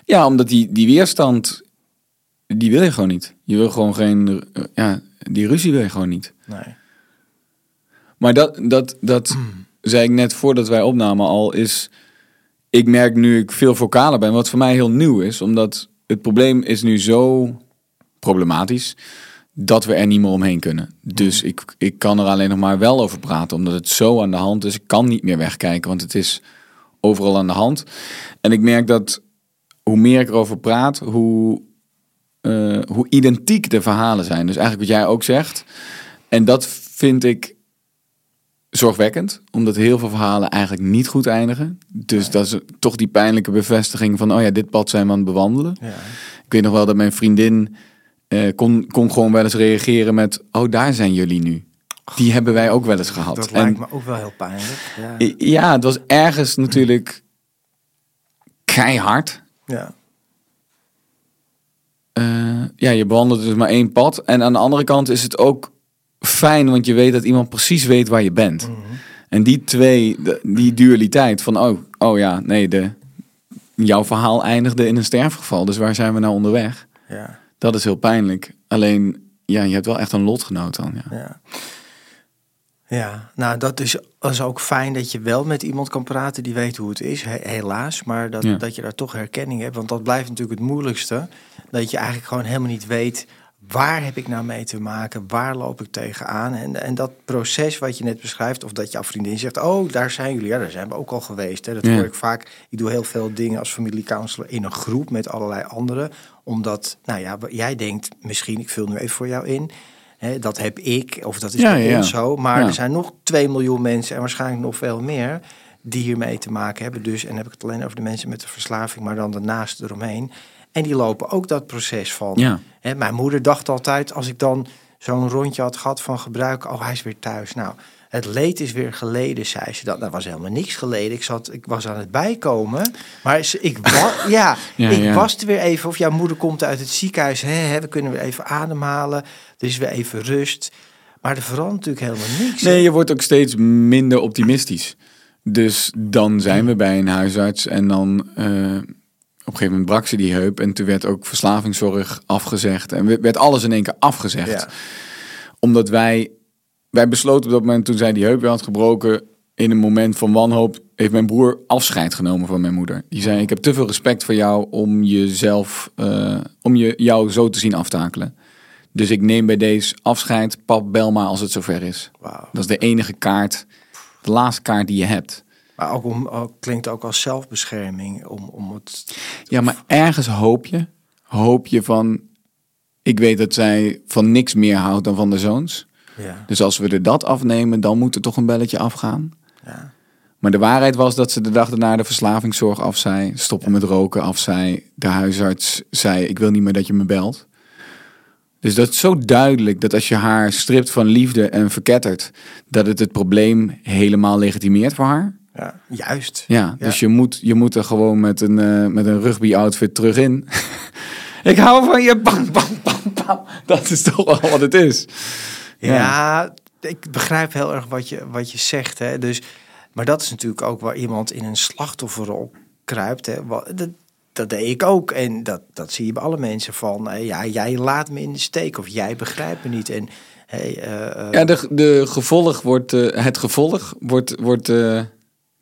ja omdat die, die weerstand, die wil je gewoon niet. Je wil gewoon geen, eh, ja, die ruzie wil je gewoon niet. Nee. Maar dat, dat, dat <clears throat> zei ik net voordat wij opnamen al, is, ik merk nu ik veel vocaler ben, wat voor mij heel nieuw is, omdat het probleem is nu zo problematisch, dat we er niet meer omheen kunnen. Dus ik, ik kan er alleen nog maar wel over praten, omdat het zo aan de hand is. Ik kan niet meer wegkijken, want het is overal aan de hand. En ik merk dat hoe meer ik erover praat, hoe, eh, hoe identiek de verhalen zijn. Dus eigenlijk wat jij ook zegt. En dat vind ik zorgwekkend, omdat heel veel verhalen eigenlijk niet goed eindigen. Dus dat is toch die pijnlijke bevestiging van, oh ja, dit pad zijn we aan het bewandelen. Ja. Ik weet nog wel dat mijn vriendin eh, kon, kon gewoon wel eens reageren met, oh daar zijn jullie nu. Die hebben wij ook wel eens gehad. Dat En- lijkt me ook wel heel pijnlijk. Ja. ja, het was ergens natuurlijk keihard. ja. Eh, ja, je behandelt dus maar één pad. En aan de andere kant is het ook fijn, want je weet dat iemand precies weet waar je bent. En die twee, die dualiteit van, oh, oh ja, nee, de, jouw verhaal eindigde in een sterfgeval. Dus waar zijn we nou onderweg? Ja. Dat is heel pijnlijk. Alleen, ja, je hebt wel echt een lotgenoot dan. Ja. Ja. Ja, nou dat is, dat is ook fijn dat je wel met iemand kan praten die weet hoe het is, he- helaas. Maar dat, Ja. dat je daar toch herkenning hebt, want dat blijft natuurlijk het moeilijkste. Dat je eigenlijk gewoon helemaal niet weet, waar heb ik nou mee te maken? Waar loop ik tegenaan? En, en dat proces wat je net beschrijft, of dat jouw vriendin zegt, oh daar zijn jullie, ja daar zijn we ook al geweest. Hè. Dat Ja. hoor ik vaak. Ik doe heel veel dingen als familiecounselor in een groep met allerlei anderen. Omdat, nou ja, jij denkt misschien, ik vul nu even voor jou in... Hè, dat heb ik, of dat is Ja, bij ja, zo. Maar er zijn nog 2 miljoen mensen en waarschijnlijk nog veel meer die hiermee te maken hebben. Dus, en dan heb ik het alleen over de mensen met de verslaving, maar dan daarnaast eromheen. En die lopen ook dat proces van. Ja. Hè, mijn moeder dacht altijd, als ik dan zo'n rondje had gehad van gebruik, oh hij is weer thuis. Nou, het leed is weer geleden, zei ze. Dat, dat was helemaal niks geleden. Ik, zat, ik was aan het bijkomen. Maar ze- ik, wa, <laughs> ja, <laughs> Ja, ik ja. was er weer even. Of jouw moeder komt uit het ziekenhuis. Hè, hè, we kunnen weer even ademhalen. Er is weer even rust. Maar er verandert natuurlijk helemaal niks. Nee, je wordt ook steeds minder optimistisch. Dus dan zijn we bij een huisarts en dan eh, op een gegeven moment brak ze die heup en toen werd ook verslavingszorg afgezegd en werd- alles in één keer afgezegd. Ja. Omdat wij, wij besloten op dat moment toen zij die heup weer had gebroken, in een moment van wanhoop, heeft mijn broer afscheid genomen van mijn moeder. Die zei, ik heb te veel respect voor jou om jezelf, eh, om je, jou zo te zien aftakelen. Dus ik neem bij deze afscheid, pap, bel maar als het zover is. Wauw. Dat is de enige kaart, de laatste kaart die je hebt. Maar ook om, ook, klinkt ook als zelfbescherming. Om, om het, Ja, maar ergens hoop je, hoop je van, ik weet dat zij van niks meer houdt dan van de zoons. ja, Dus als we er dat afnemen, dan moet er toch een belletje afgaan. ja. Maar de waarheid was dat ze de dag daarna de verslavingszorg af zei, stoppen met roken af zei, de huisarts zei, ik wil niet meer dat je me belt. Dus dat is zo duidelijk dat als je haar stript van liefde en verkettert, dat het het probleem helemaal legitimeert voor haar. Ja, juist. Ja, Ja. dus je moet, je moet er gewoon met een, eh, met een rugby-outfit terug in. <laughs> ik hou van je, bam, bam, bam, bam. Dat is toch wel wat het is. Ja, ik begrijp heel erg wat je, wat je zegt. Hè. Dus, maar dat is natuurlijk ook waar iemand in een slachtofferrol kruipt. Hè. Wat- Dat, dat deed ik ook. En dat, dat zie je bij alle mensen van. hè, ja, jij laat me in de steek of jij begrijpt me niet. En Hey, eh, eh, Ja, de, de gevolg wordt, eh, het gevolg wordt, wordt eh,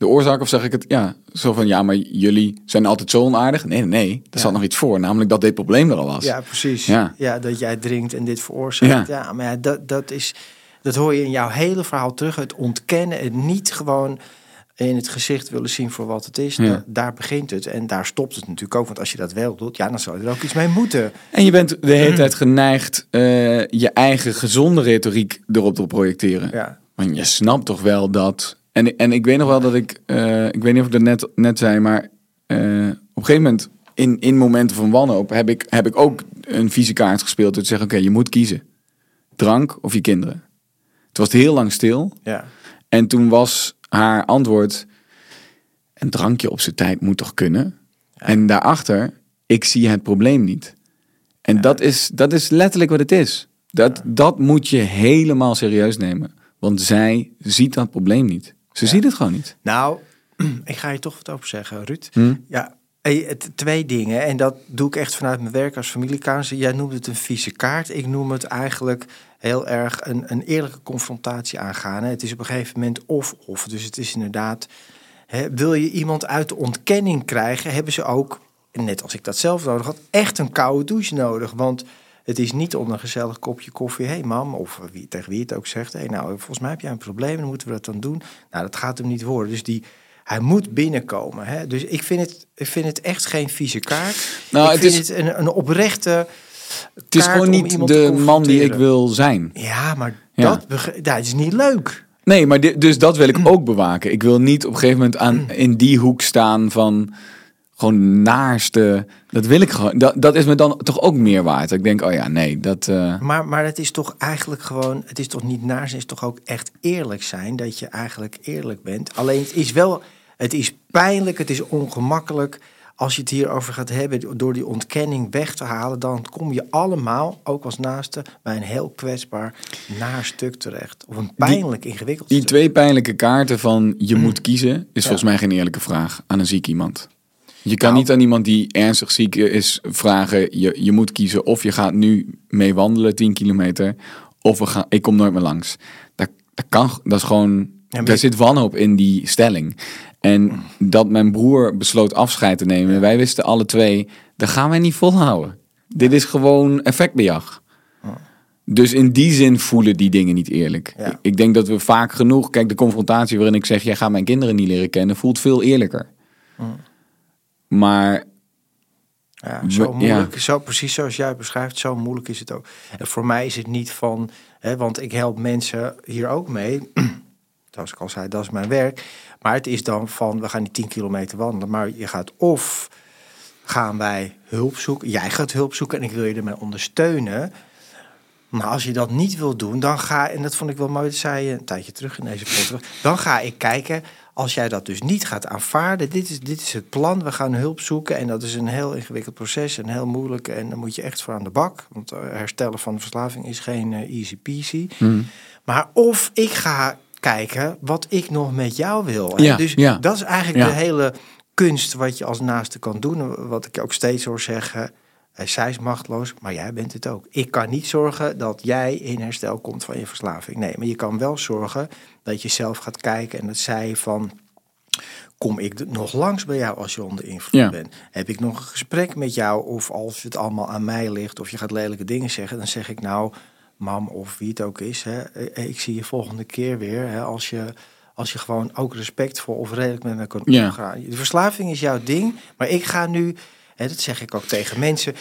de oorzaak, of zeg ik het, ja, zo van, ja, maar jullie zijn altijd zo onaardig. Nee, nee, nee, er zat nog iets voor, namelijk dat dit probleem er al was. Ja, precies. Ja. Ja. dat jij drinkt en dit veroorzaakt. Ja. Maar ja, dat, dat, is, dat hoor je in jouw hele verhaal terug. Het ontkennen, het niet gewoon in het gezicht willen zien voor wat het is. Ja. Da- daar begint het. En daar stopt het natuurlijk ook. Want als je dat wel doet, ja, dan zou je er ook iets mee moeten. En je bent de hele tijd geneigd eh, je eigen gezonde retoriek erop te projecteren. Ja. Want je snapt toch wel dat. En, en ik weet nog wel dat ik. eh, ik weet niet of ik dat net, net zei, maar. eh, op een gegeven moment. In, in momenten van wanhoop heb ik, heb ik ook een vieze kaart gespeeld. Door te zeggen: Oké, je moet kiezen: drank of je kinderen. Het was heel lang stil. Ja. En toen was haar antwoord: Een drankje op zijn tijd moet toch kunnen? En daarachter: Ik zie het probleem niet. En dat, is, dat is letterlijk wat het is. Dat, dat moet je helemaal serieus nemen. Want zij ziet dat probleem niet. Ze ziet het gewoon niet. Nou, <clears throat> ik ga je toch wat over zeggen, Ruud. Hm? Ja, het, twee dingen. En dat doe ik echt vanuit mijn werk als familiecounselor. Jij noemt het een vieze kaart. Ik noem het eigenlijk heel erg een, een eerlijke confrontatie aangaan. Het is op een gegeven moment of-of. Dus het is inderdaad... Hè, wil je iemand uit de ontkenning krijgen... hebben ze ook, net als ik dat zelf nodig had... echt een koude douche nodig. Want het is niet onder een gezellig kopje koffie... hé hey mam, of wie, tegen wie het ook zegt... Hey, nou, volgens mij heb jij een probleem, dan moeten we dat dan doen. Nou, dat gaat hem niet worden. Dus die... Hij moet binnenkomen. Hè? Dus ik vind, het, ik vind het echt geen vieze kaart. Nou, ik het is- het een, een oprechte. Het is gewoon niet de man die ik wil zijn. Ja, maar Ja. Dat, dat is niet leuk. Nee, maar dus dat wil ik ook bewaken. Ik wil niet op een gegeven moment aan, in die hoek staan van gewoon naarste. Dat wil ik gewoon. Dat, dat is me dan toch ook meer waard. Ik denk, oh ja, nee, dat. eh, Maar, maar het is toch eigenlijk gewoon. Het is toch niet naar zijn, is toch ook echt eerlijk zijn. Dat je eigenlijk eerlijk bent. Alleen het is wel. Het is pijnlijk, het is ongemakkelijk. Als je het hierover gaat hebben, door die ontkenning weg te halen, dan kom je allemaal, ook als naaste, bij een heel kwetsbaar naar stuk terecht. Of een pijnlijk ingewikkeld die stuk. twee pijnlijke kaarten van je moet kiezen, is volgens mij geen eerlijke vraag aan een ziek iemand. Je kan Nou. niet aan iemand die ernstig ziek is vragen: je, je moet kiezen of je gaat nu mee wandelen 10 kilometer, of we gaan, ik kom nooit meer langs. Dat, dat kan, dat is gewoon. daar je- zit wanhoop in die stelling. En dat mijn broer besloot afscheid te nemen, wij wisten alle twee, dat gaan wij niet volhouden. Dit is gewoon effectbejag. Dus in die zin voelen die dingen niet eerlijk. Ik- Ik denk dat we vaak genoeg... Kijk, de confrontatie waarin ik zeg... jij gaat mijn kinderen niet leren kennen... voelt veel eerlijker. Maar Ja, zo ja. moeilijk, zo, precies zoals jij het beschrijft, zo moeilijk is het ook. En voor mij is het niet van, hè, want ik help mensen hier ook mee. <clears throat> Zoals ik al zei, dat is mijn werk. Maar het is dan van, we gaan niet 10 kilometer wandelen, maar je gaat of gaan wij hulp zoeken, jij gaat hulp zoeken en ik wil je ermee ondersteunen. Maar als je dat niet wil doen, dan ga, en dat vond ik wel mooi, dat zei je een tijdje terug in deze podcast, dan ga ik kijken, als jij dat dus niet gaat aanvaarden, dit is, dit is het plan, we gaan hulp zoeken en dat is een heel ingewikkeld proces en heel moeilijk en dan moet je echt voor aan de bak, want eh, herstellen van de verslaving is geen eh, easy peasy. Maar of ik ga kijken wat ik nog met jou wil. Ja, dus ja. dat is eigenlijk Ja. de hele kunst wat je als naaste kan doen. En Wat ik ook steeds hoor zeggen. Zij is machteloos, maar jij bent het ook. Ik kan niet zorgen dat jij in herstel komt van je verslaving. Nee, maar je kan wel zorgen dat je zelf gaat kijken en dat zij van... Kom ik nog langs bij jou als je onder invloed Ja. bent? Heb ik nog een gesprek met jou? Of als het allemaal aan mij ligt, of je gaat lelijke dingen zeggen, dan zeg ik nou, mam of wie het ook is, hè, eh, ik zie je volgende keer weer. Hè, als, je, als je gewoon ook respectvol of redelijk met me kan Ja. omgaan. De verslaving is jouw ding, maar ik ga nu, dat zeg ik ook tegen mensen.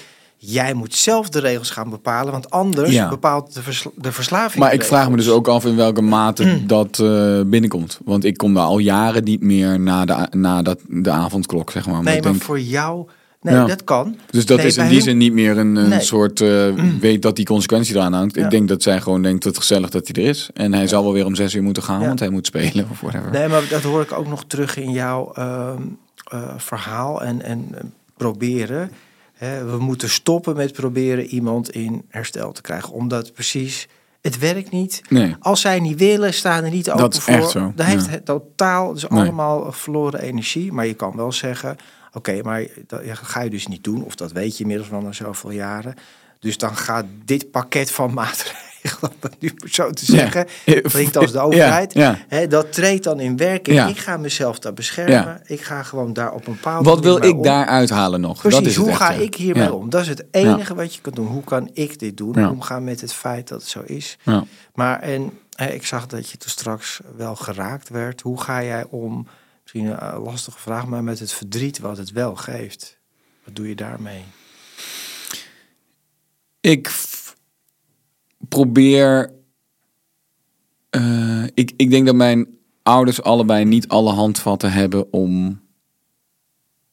Jij moet zelf de regels gaan bepalen, want anders Ja. bepaalt de, versla- de verslaving. Maar de ik vraag me dus ook af in welke mate dat eh, binnenkomt. Want ik kom daar al jaren niet meer na de, na dat, de avondklok, zeg maar. Nee, ik maar denk- voor jou, nee, Ja. dat kan. dus dat Nee, is in die zin niet meer een, een Nee. soort... eh, weet dat die consequentie eraan hangt. Ja. Ik denk dat zij gewoon denkt dat het gezellig dat hij er is. En hij zal wel weer om zes uur moeten gaan, want hij moet spelen of whatever. Nee, maar dat hoor ik ook nog terug in jouw ehm, eh, verhaal en, en proberen. Hè, we moeten stoppen met proberen iemand in herstel te krijgen. Omdat precies, het werkt niet. Nee. Als zij niet willen, staan er niet open Dat is voor. echt zo, Dat heeft ja. het totaal, dus Nee. allemaal verloren energie. Maar je kan wel zeggen, oké, maar dat ga je dus niet doen. Of dat weet je inmiddels na zoveel jaren. Dus dan gaat dit pakket van maatregelen <laughs> om dat nu zo te zeggen, klinkt als de overheid. Hè, dat treedt dan in werking. Ik ga mezelf daar beschermen. Ik ga gewoon daar op een bepaalde Wat wil ik om. daar uithalen nog? Precies, dat is het hoe ga ik hiermee om? Dat is het enige wat je kan doen. Hoe kan ik dit doen? Omgaan met het feit dat het zo is. Maar en hè, ik zag dat je toen straks wel geraakt werd. Hoe ga jij om, misschien een eh, lastige vraag, maar met het verdriet wat het wel geeft? Wat doe je daarmee? Ik probeer. eh, ik, ik denk dat mijn ouders allebei niet alle handvatten hebben om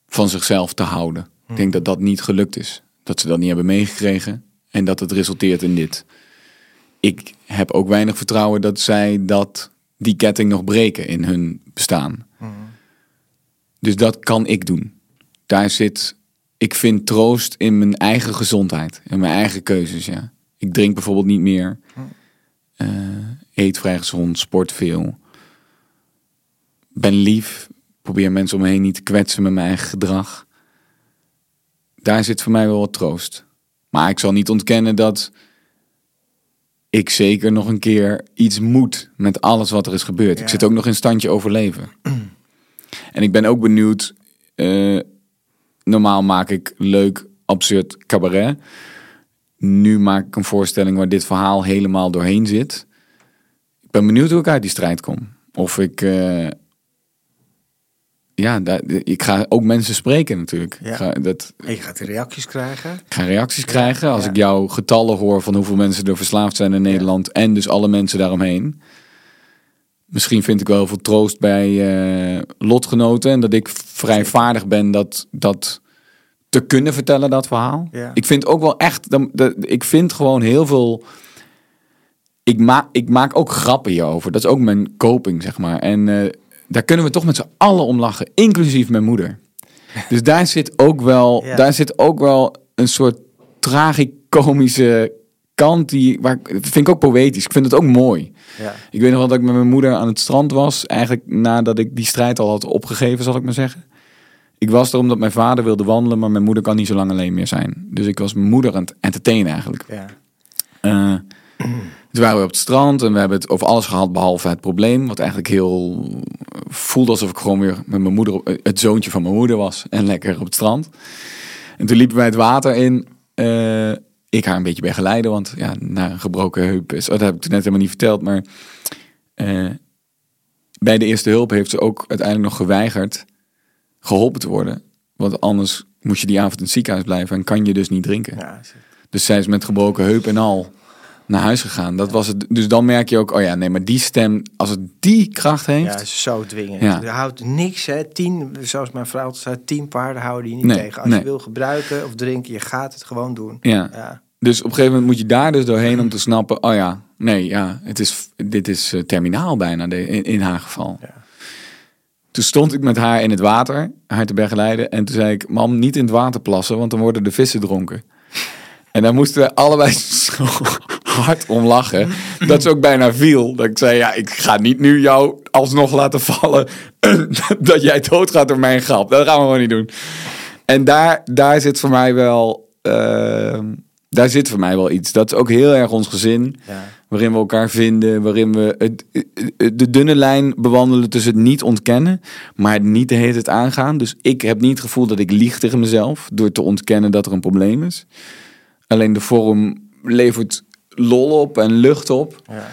van zichzelf te houden. Ik denk dat dat niet gelukt is. Dat ze dat niet hebben meegekregen en dat het resulteert in dit. Ik heb ook weinig vertrouwen dat zij dat, die ketting nog breken in hun bestaan. Dus dat kan ik doen. Daar zit, ik vind troost in mijn eigen gezondheid. En mijn eigen keuzes, ja. Ik drink bijvoorbeeld niet meer. Eh, eet vrij gezond, sport veel. Ben lief. Probeer mensen om me heen niet te kwetsen met mijn eigen gedrag. Daar zit voor mij wel wat troost. Maar ik zal niet ontkennen dat ik zeker nog een keer iets moet met alles wat er is gebeurd. Ik zit ook nog in standje overleven. <clears throat> En ik ben ook benieuwd. eh, normaal maak ik leuk, absurd cabaret. Nu maak ik een voorstelling waar dit verhaal helemaal doorheen zit. Ik ben benieuwd hoe ik uit die strijd kom. Of ik. eh, ja, daar- ik ga ook mensen spreken natuurlijk. Ja. Ik, ga, dat, En je gaat reacties krijgen. ik ga reacties krijgen als ja. ik jouw getallen hoor van hoeveel mensen er verslaafd zijn in Nederland. En dus alle mensen daaromheen. Misschien vind ik wel heel veel troost bij eh, lotgenoten. En dat ik vrij vaardig ben dat, dat te kunnen vertellen, dat verhaal. Ja. Ik vind ook wel echt, dat- ik vind gewoon heel veel... Ik, maak ik maak ook grappen hierover. Dat is ook mijn coping, zeg maar. En eh, daar kunnen we toch met z'n allen om lachen. Inclusief mijn moeder. <laughs> Dus daar zit ook wel, Ja. daar zit ook wel een soort tragicomische kant. Die, waar, dat vind ik ook poëtisch. Ik vind het ook mooi. Ja. Ik weet nog wel dat ik met mijn moeder aan het strand was. Eigenlijk nadat ik die strijd al had opgegeven, zal ik maar zeggen. Ik was er omdat mijn vader wilde wandelen, maar mijn moeder kan niet zo lang alleen meer zijn. Dus ik was mijn moeder aan het entertainen eigenlijk. Ja. Eh, <clears throat> toen waren we op het strand en we hebben het over alles gehad behalve het probleem. Wat eigenlijk heel voelde alsof ik gewoon weer met mijn moeder, op- het zoontje van mijn moeder was. En lekker op het strand. En toen liepen wij het water in. Eh, ik haar een beetje begeleiden, want ja, na een gebroken heup is. Dat heb ik toen net helemaal niet verteld, maar eh, bij de eerste hulp heeft ze ook uiteindelijk nog geweigerd geholpen te worden. Want anders moet je die avond in het ziekenhuis blijven en kan je dus niet drinken. Ja. Dus zij is met gebroken heup en al naar huis gegaan. Dat was het. Dus dan merk je ook, oh ja, nee, maar die stem, als het die kracht Ja, heeft. is zo dwingend. Ja. Er houdt niks, hè. Tien, zoals mijn vrouw altijd zei, tien paarden houden je niet Nee, tegen. Als nee. je wil gebruiken of drinken, je gaat het gewoon doen. Ja. Ja. Dus op een gegeven moment moet je daar dus doorheen om te snappen, oh ja, nee, ja, het is, dit is eh, terminaal bijna de, in, in haar geval. Ja. Toen stond ik met haar in het water, haar te begeleiden. En toen zei ik, mam, niet in het water plassen, want dan worden de vissen dronken. En daar moesten we allebei <laughs> zo hard om lachen. Dat ze ook bijna viel. Dat ik zei, ja, ik ga niet nu jou alsnog laten vallen. <laughs> dat jij doodgaat door mijn grap. Dat gaan we gewoon niet doen. En daar, daar zit voor mij wel... ehm, daar zit voor mij wel iets. Dat is ook heel erg ons gezin. Ja. Waarin we elkaar vinden. Waarin we het, de dunne lijn bewandelen tussen het niet ontkennen. Maar het niet de hele tijd aangaan. Dus ik heb niet het gevoel dat ik lieg tegen mezelf. Door te ontkennen dat er een probleem is. Alleen de vorm levert lol op en lucht op. Ja.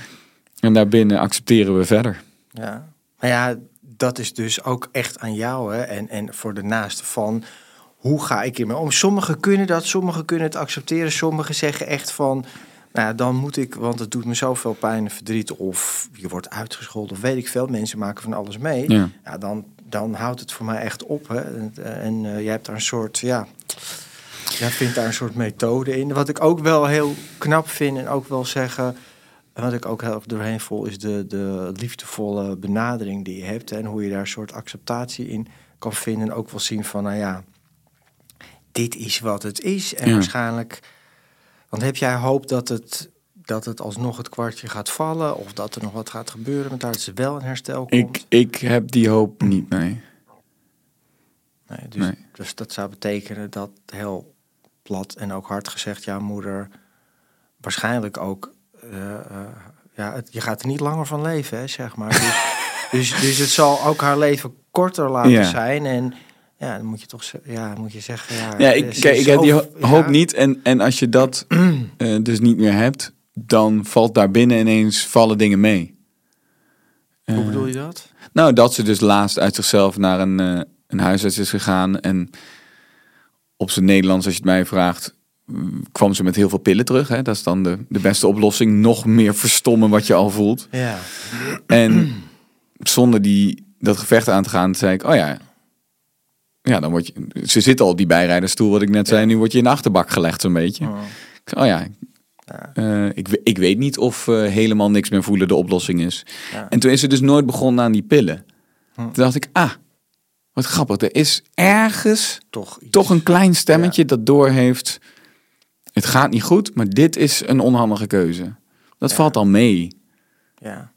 En daarbinnen accepteren we verder. Ja. Maar ja, dat is dus ook echt aan jou hè? En, en voor de naaste van hoe ga ik hiermee om? Sommigen kunnen dat, sommigen kunnen het accepteren, sommigen zeggen echt van. Nou, dan moet ik, want het doet me zoveel pijn en verdriet. Of je wordt uitgescholden, of weet ik veel. Mensen maken van alles mee. Ja. Ja, dan, dan houdt het voor mij echt op. Hè? En, en eh, jij hebt daar een soort, ja, jij vindt daar een soort methode in. Wat ik ook wel heel knap vind en ook wel zeggen, en wat ik ook heel erg doorheen voel, is de, de liefdevolle benadering die je hebt. hè, En hoe je daar een soort acceptatie in kan vinden. En ook wel zien van, nou ja, dit is wat het is. En Ja. waarschijnlijk, want heb jij hoop dat het, dat het alsnog het kwartje gaat vallen? Of dat er nog wat gaat gebeuren met dat ze wel in herstel komt? Ik, ik heb die hoop niet, nee. Nee, dus, Nee. dus dat zou betekenen dat heel plat en ook hard gezegd jouw moeder waarschijnlijk ook eh, eh, ja, het, je gaat er niet langer van leven, hè, zeg maar. Dus, <laughs> dus, dus het zal ook haar leven korter laten Ja. zijn. En ja, dan moet je toch ja, moet je zeggen. Ja, Ja, ik, kijk, ik heb die ho- ja, hoop niet. En, en als je dat <clears throat> eh, dus niet meer hebt, dan valt daar binnen ineens vallen dingen mee. Hoe Eh, bedoel je dat? Nou, dat ze dus laatst uit zichzelf naar een, eh, een huisarts is gegaan. En op zijn Nederlands, als je het mij vraagt, kwam ze met heel veel pillen terug. Hè? Dat is dan de, de beste oplossing. Nog meer verstommen wat je al voelt. Ja. En <clears throat> zonder die, dat gevecht aan te gaan, zei ik, oh ja. Ja, dan word je. Ze zit al op die bijrijderstoel, wat ik net zei. Nu word je in de achterbak gelegd, zo'n beetje. Oh. Oh ja. Ja. eh, ik, ik weet niet of eh, helemaal niks meer voelen de oplossing is. Ja. En toen is ze dus nooit begonnen aan die pillen. Hm. Toen dacht ik, ah, wat grappig. Er is ergens Toch, iets. toch een klein stemmetje dat doorheeft. Het gaat niet goed, maar dit is een onhandige keuze. Dat valt al mee. Ja.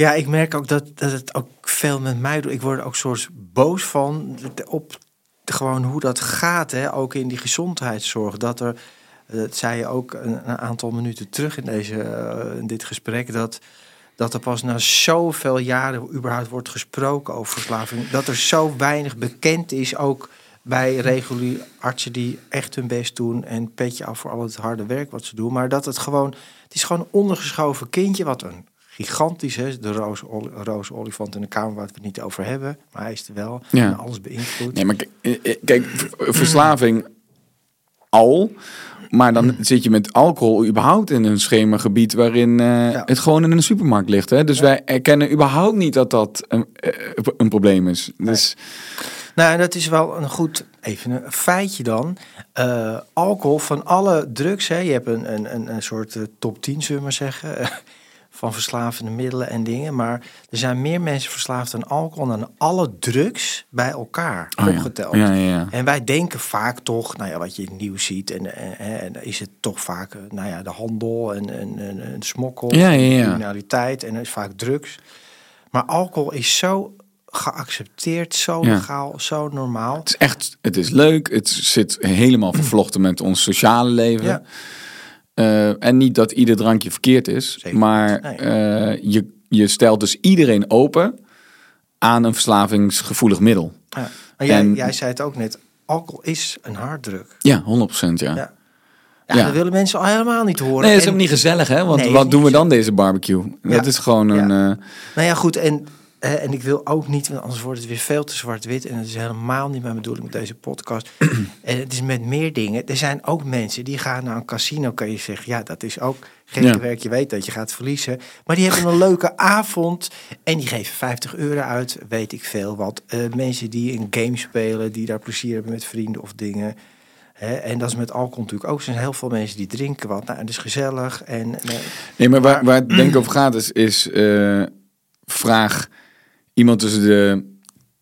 Ja, ik merk ook dat, dat het ook veel met mij doet. Ik word er ook soort boos van op gewoon hoe dat gaat, hè? ook in die gezondheidszorg. Dat er, dat zei je ook een, een aantal minuten terug in, deze, eh, in dit gesprek, dat, dat er pas na zoveel jaren überhaupt wordt gesproken over verslaving. Dat er zo weinig bekend is, ook bij reguliere artsen die echt hun best doen en petje af voor al het harde werk wat ze doen. Maar dat het gewoon, het is gewoon een ondergeschoven kindje, wat een gigantisch is. De roze olifant in de kamer waar we het niet over hebben, maar hij is er wel. Ja. En alles beïnvloedt. Nee, maar eh, eh, kijk, verslaving al. Maar dan zit je met alcohol überhaupt in een schemergebied waarin eh, Ja. het gewoon in een supermarkt ligt. Hè? Dus wij erkennen überhaupt niet dat dat een, een probleem is. Dus Nou, en dat is wel een goed, even een feitje dan. Alcohol van alle drugs, hè, je hebt een, een, een, een soort top 10, zullen we maar zeggen, van verslavende middelen en dingen. Maar er zijn meer mensen verslaafd aan alcohol dan alle drugs bij elkaar Oh opgeteld. Ja, ja, ja. En wij denken vaak toch, nou ja, wat je in het nieuws ziet, en, en, is het toch vaak, eh, nou ja, de handel en, en, en, en smokkel, Ja, ja, ja. criminaliteit en is vaak drugs. Maar alcohol is zo geaccepteerd, zo Ja. legaal, zo normaal. het is echt, het is leuk. Het zit helemaal vervlochten met ons sociale leven. Ja. Eh, en niet dat ieder drankje verkeerd is, Zeker maar eh, je, je stelt dus iedereen open aan een verslavingsgevoelig middel. Ja. Maar jij, En- jij zei het ook net, alcohol is een harddruk. Ja, 100% ja. Ja. Ja, Ja. dat willen mensen al helemaal niet horen. Nee, dat is En- ook niet gezellig, hè? Want Nee, wat doen we dan deze barbecue? Ja. Dat is gewoon een... eh, Nou ja, goed. En, eh, en ik wil ook niet, want anders wordt het weer veel te zwart-wit. En dat is helemaal niet mijn bedoeling met deze podcast. <clears throat> en het is met meer dingen. Er zijn ook mensen die gaan naar een casino. Kan je zeggen, ja, dat is ook geen Ja. werk. Je weet dat je gaat verliezen. Maar die hebben een <clears throat> leuke avond. En die geven 50 euro uit, weet ik veel wat. Eh, mensen die een game spelen, die daar plezier hebben met vrienden of dingen. En dat is met alcohol natuurlijk ook. Er zijn heel veel mensen die drinken wat. Nou, het is gezellig. En, eh, Nee, maar waar, waar het denk ik <clears throat> over gaat is... is vraag iemand tussen de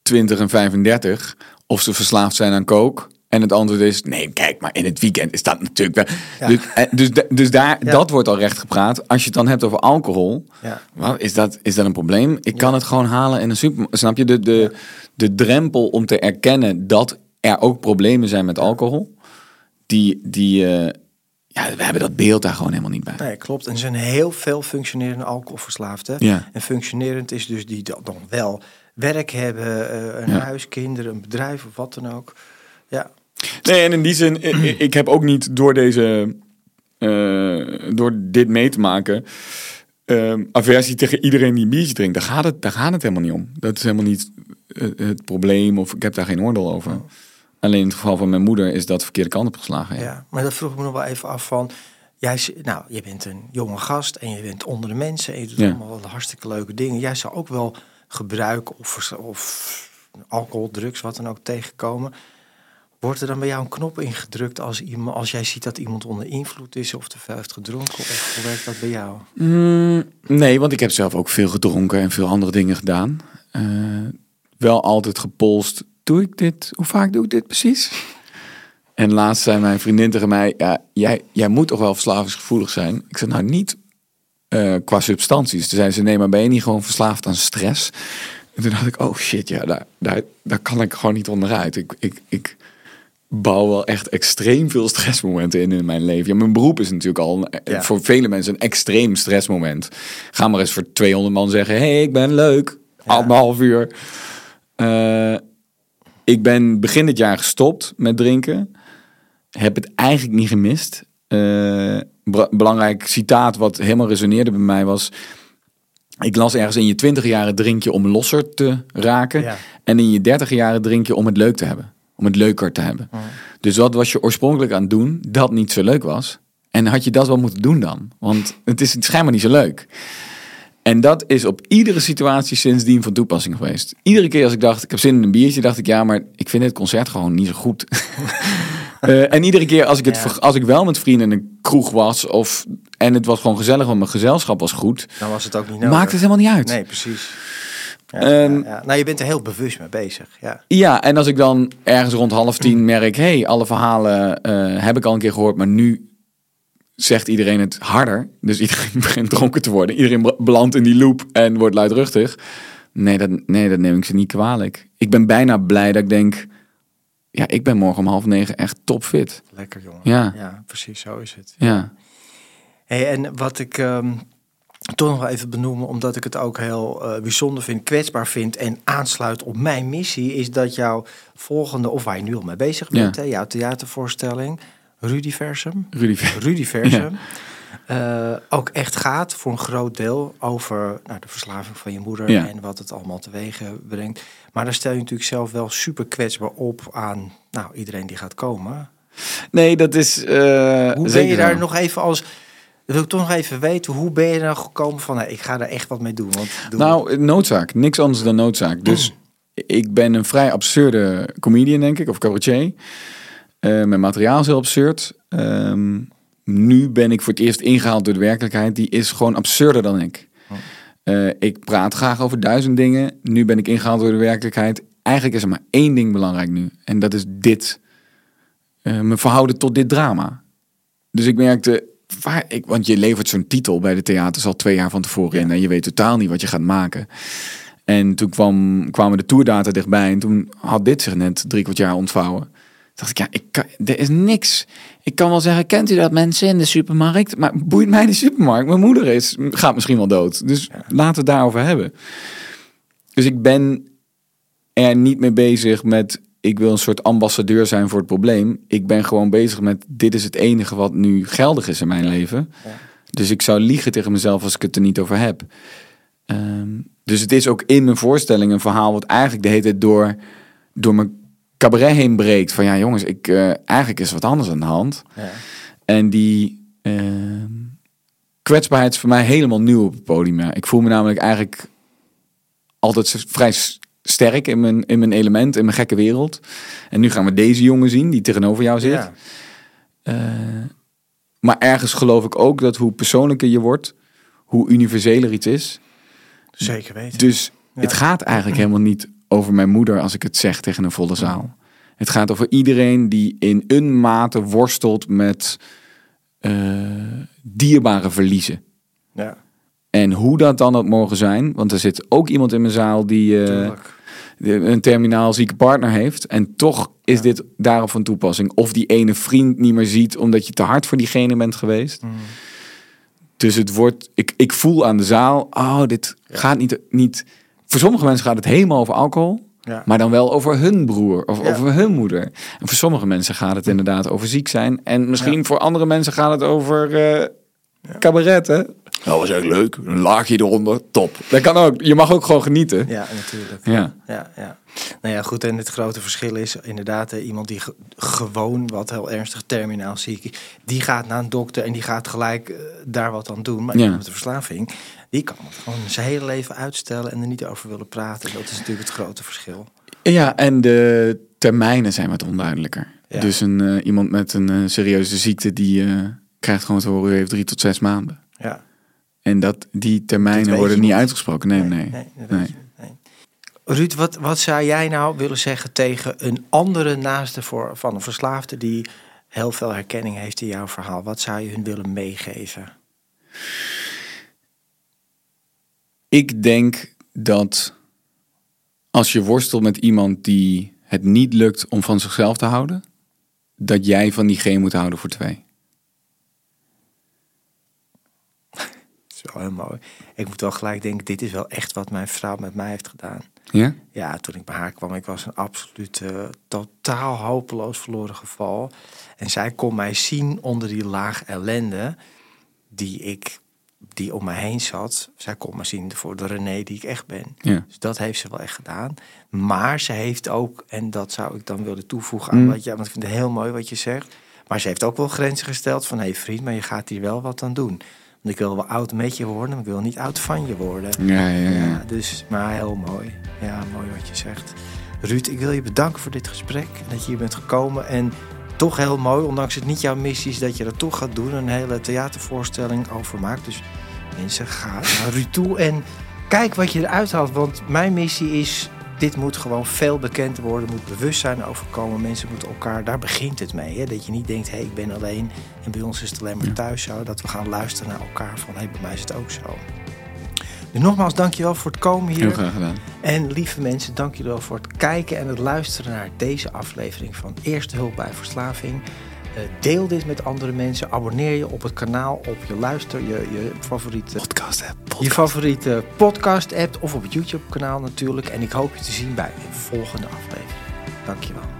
20 en 35... of ze verslaafd zijn aan coke... En het antwoord is, nee, kijk, maar in het weekend is dat natuurlijk wel... Ja. Dus, eh, dus, dus daar, Ja. dat wordt al recht gepraat. Als je het dan hebt over alcohol... ja. Wat, is, dat, is dat een probleem? Ik kan het gewoon halen in een supermarkt. Snap je? De, de, de drempel om te erkennen dat er ook problemen zijn met alcohol... die, die eh, ja, we hebben dat beeld daar gewoon helemaal niet bij. Nee, klopt. En er zijn heel veel functionerende alcoholverslaafden. Ja. En functionerend is dus die dan dan wel werk hebben, eh, een Ja. huis, kinderen, een bedrijf of wat dan ook. Ja, Nee, en in die zin, ik heb ook niet door deze, eh, door dit mee te maken, ehm, aversie tegen iedereen die een biertje drinkt. Daar gaat het, daar gaat het helemaal niet om. Dat is helemaal niet eh, het probleem of ik heb daar geen oordeel over. Alleen in het geval van mijn moeder is dat de verkeerde kant op geslagen. ja. Ja. maar dat vroeg ik me nog wel even af van... Jij, nou, je bent een jonge gast en je bent onder de mensen en je doet Ja. allemaal wel hartstikke leuke dingen. Jij zou ook wel gebruik of, of alcohol, drugs, wat dan ook tegenkomen. Wordt er dan bij jou een knop ingedrukt als, iemand, als jij ziet dat iemand onder invloed is of te veel heeft gedronken? Of hoe werkt dat bij jou? Mm, nee, want ik heb zelf ook veel gedronken en veel andere dingen gedaan. Eh, wel altijd gepolst. Doe ik dit? Hoe vaak doe ik dit precies? En laatst zei mijn vriendin tegen mij: ja, jij, jij moet toch wel verslavingsgevoelig zijn? Ik zei: Nou, niet eh, qua substanties. Toen zei ze: Nee, maar ben je niet gewoon verslaafd aan stress? En toen dacht ik: Oh shit, ja, daar, daar, daar kan ik gewoon niet onderuit. Ik, ik, ik bouw wel echt extreem veel stressmomenten in in mijn leven. Ja, mijn beroep is natuurlijk al Ja. voor vele mensen een extreem stressmoment. Ga maar eens voor 200 man zeggen: hey, ik ben leuk. Anderhalf uur. Eh, ik ben begin dit jaar gestopt met drinken. Heb het eigenlijk niet gemist. Eh, belangrijk citaat wat helemaal resoneerde bij mij was... Ik las ergens in je twintig jaren drink je om losser te raken. Ja. En in je dertig jaren drink je om het leuk te hebben. Om het leuker te hebben. Dus wat was je oorspronkelijk aan het doen dat niet zo leuk was? En had je dat wel moeten doen dan? Want het is schijnbaar niet zo leuk. En dat is op iedere situatie sindsdien van toepassing geweest. Iedere keer als ik dacht, ik heb zin in een biertje, dacht ik ja, maar ik vind het concert gewoon niet zo goed. <laughs> Eh, en iedere keer als ik, het, Ja. als ik wel met vrienden in een kroeg was of, en het was gewoon gezellig, want mijn gezelschap was goed, Dan was het ook niet nodig. maakt het helemaal niet uit. Nee, precies. Ja, Ehm, ja, ja. Nou, je bent er heel bewust mee bezig. Ja. Ja, en als ik dan ergens rond half tien merk, hey, alle verhalen eh, heb ik al een keer gehoord, maar nu zegt iedereen het harder. Dus iedereen <laughs> begint dronken te worden. Iedereen be- belandt in die loop en wordt luidruchtig. Nee dat, nee, dat neem ik ze niet kwalijk. Ik ben bijna blij dat ik denk, ja, ik ben morgen om half negen echt topfit. Lekker, jongen. Ja. ja, precies, zo is het. Ja, Hey, en wat ik ehm, toch nog even benoemen, omdat ik het ook heel eh, bijzonder vind, kwetsbaar vind en aansluit op mijn missie, is dat jouw volgende, of waar je nu al mee bezig bent, Ja. hè, jouw theatervoorstelling, Rudiversum, Rudy. Rudiversum, <laughs> eh, ook echt gaat voor een groot deel over nou, de verslaving van je moeder Ja. en wat het allemaal teweeg eh, brengt. Maar daar stel je natuurlijk zelf wel super kwetsbaar op aan nou, iedereen die gaat komen. Nee, dat is. eh, Hoe ben je daar zo. nog even als. Dat wil ik toch nog even weten. Hoe ben je nou gekomen van. Nou, ik ga daar echt wat mee doen. Want Nou, noodzaak. Niks anders dan noodzaak. Dus ik ben een vrij absurde comedian, denk ik, of cabaretier. Eh, mijn materiaal is heel absurd. Ehm, nu ben ik voor het eerst ingehaald door de werkelijkheid. Die is gewoon absurder dan ik. Eh, ik praat graag over duizend dingen. Nu ben ik ingehaald door de werkelijkheid. Eigenlijk is er maar één ding belangrijk nu. En dat is dit. Eh, me verhouden tot dit drama. Dus ik merkte, waar ik, want je levert zo'n titel bij de theaters al twee jaar van tevoren in en je weet totaal niet wat je gaat maken. En toen kwam, kwamen de tourdata dichtbij en toen had dit zich net drie kwart jaar ontvouwen. Dacht ik, ja, ik kan, er is niks. Ik kan wel zeggen, kent u dat mensen in de supermarkt? Maar boeit mij de supermarkt? Mijn moeder is, gaat misschien wel dood. Dus laten we het daarover hebben. Dus ik ben er niet mee bezig met ik wil een soort ambassadeur zijn voor het probleem. Ik ben gewoon bezig met dit is het enige wat nu geldig is in mijn leven. Dus ik zou liegen tegen mezelf als ik het er niet over heb. Ehm, dus het is ook in mijn voorstelling een verhaal wat eigenlijk de hele tijd door, door mijn cabaret heen breekt. Van ja jongens, ik, eh, eigenlijk is wat anders aan de hand. Ja. En die ehm, kwetsbaarheid is voor mij helemaal nieuw op het podium. Ja. Ik voel me namelijk eigenlijk altijd vrij sterk in mijn, in mijn element, in mijn gekke wereld. En nu gaan we deze jongen zien die tegenover jou zit. Ja. Eh, maar ergens geloof ik ook dat hoe persoonlijker je wordt, hoe universeler iets is. Zeker weten. Dus Ja. het gaat eigenlijk helemaal niet over mijn moeder als ik het zeg tegen een volle zaal. Het gaat over iedereen die in een mate worstelt met eh, dierbare verliezen. Ja, En hoe dat dan ook mogen zijn, want er zit ook iemand in mijn zaal die eh, een terminaal zieke partner heeft. En toch is dit daarop van toepassing. Of die ene vriend niet meer ziet omdat je te hard voor diegene bent geweest. Mm. Dus het wordt, ik, ik voel aan de zaal, oh, dit gaat niet, niet. Voor sommige mensen gaat het helemaal over alcohol. Ja. Maar dan wel over hun broer of Ja. over hun moeder. En voor sommige mensen gaat het inderdaad over ziek zijn. En misschien Ja. voor andere mensen gaat het over eh cabaret, hè? Dat was echt leuk. Een laagje eronder, top. Dat kan ook. Je mag ook gewoon genieten. ja, natuurlijk. Ja. Ja, ja. Nou ja, goed. En het grote verschil is inderdaad eh, iemand die ge- gewoon wat heel ernstig terminaal ziek is, die gaat naar een dokter en die gaat gelijk eh, daar wat aan doen. Maar Ja. iemand met een verslaving, die kan het gewoon zijn hele leven uitstellen en er niet over willen praten. Dat is natuurlijk het grote verschil. Ja, en de termijnen zijn wat onduidelijker. Ja. Dus een, eh, iemand met een eh, serieuze ziekte, die eh, krijgt gewoon te horen, u heeft drie tot zes maanden. Ja. En dat, die termijnen worden niet uitgesproken. Nee, nee. nee. Ruud, wat, wat zou jij nou willen zeggen tegen een andere naaste voor, van een verslaafde die heel veel herkenning heeft in jouw verhaal? Wat zou je hun willen meegeven? Ik denk dat als je worstelt met iemand die het niet lukt om van zichzelf te houden, dat jij van diegene moet houden voor twee? <laughs> Wel heel mooi. Ik moet wel gelijk denken, dit is wel echt wat mijn vrouw met mij heeft gedaan. Ja? Ja, toen ik bij haar kwam, ik was een absoluut eh, totaal hopeloos verloren geval. En zij kon mij zien onder die laag ellende die ik, die om mij heen zat. Zij kon me zien voor de René die ik echt ben. Ja. Dus dat heeft ze wel echt gedaan. Maar ze heeft ook, en dat zou ik dan willen toevoegen aan Mm. wat je, want ik vind het heel mooi wat je zegt. Maar ze heeft ook wel grenzen gesteld van, hé hey vriend, maar je gaat hier wel wat aan doen. Want ik wil wel oud met je worden, maar ik wil niet oud van je worden. Ja, ja, ja. Ja, dus, maar heel mooi. Ja, mooi wat je zegt. Ruud, ik wil je bedanken voor dit gesprek. Dat je hier bent gekomen. En toch heel mooi, ondanks het niet jouw missie is, dat je dat toch gaat doen. Een hele theatervoorstelling over maakt. Dus mensen, ga naar Ruud toe en kijk wat je eruit haalt. Want mijn missie is, dit moet gewoon veel bekender worden. moet bewustzijn overkomen. Mensen moeten elkaar, daar begint het mee. Hè? Dat je niet denkt, hé, hey, ik ben alleen. En bij ons is het alleen maar thuis zo. Dat we gaan luisteren naar elkaar van, hé, hey, bij mij is het ook zo. Dus nogmaals, dankjewel voor het komen hier. Heel graag gedaan. En lieve mensen, dank jullie wel voor het kijken en het luisteren naar deze aflevering van Eerste Hulp bij Verslaving. Eh, deel dit met andere mensen. Abonneer je op het kanaal, op je luister, je, je favoriete Podcast app. je favoriete podcast app of op het YouTube kanaal natuurlijk. En ik hoop je te zien bij een volgende aflevering. Dankjewel.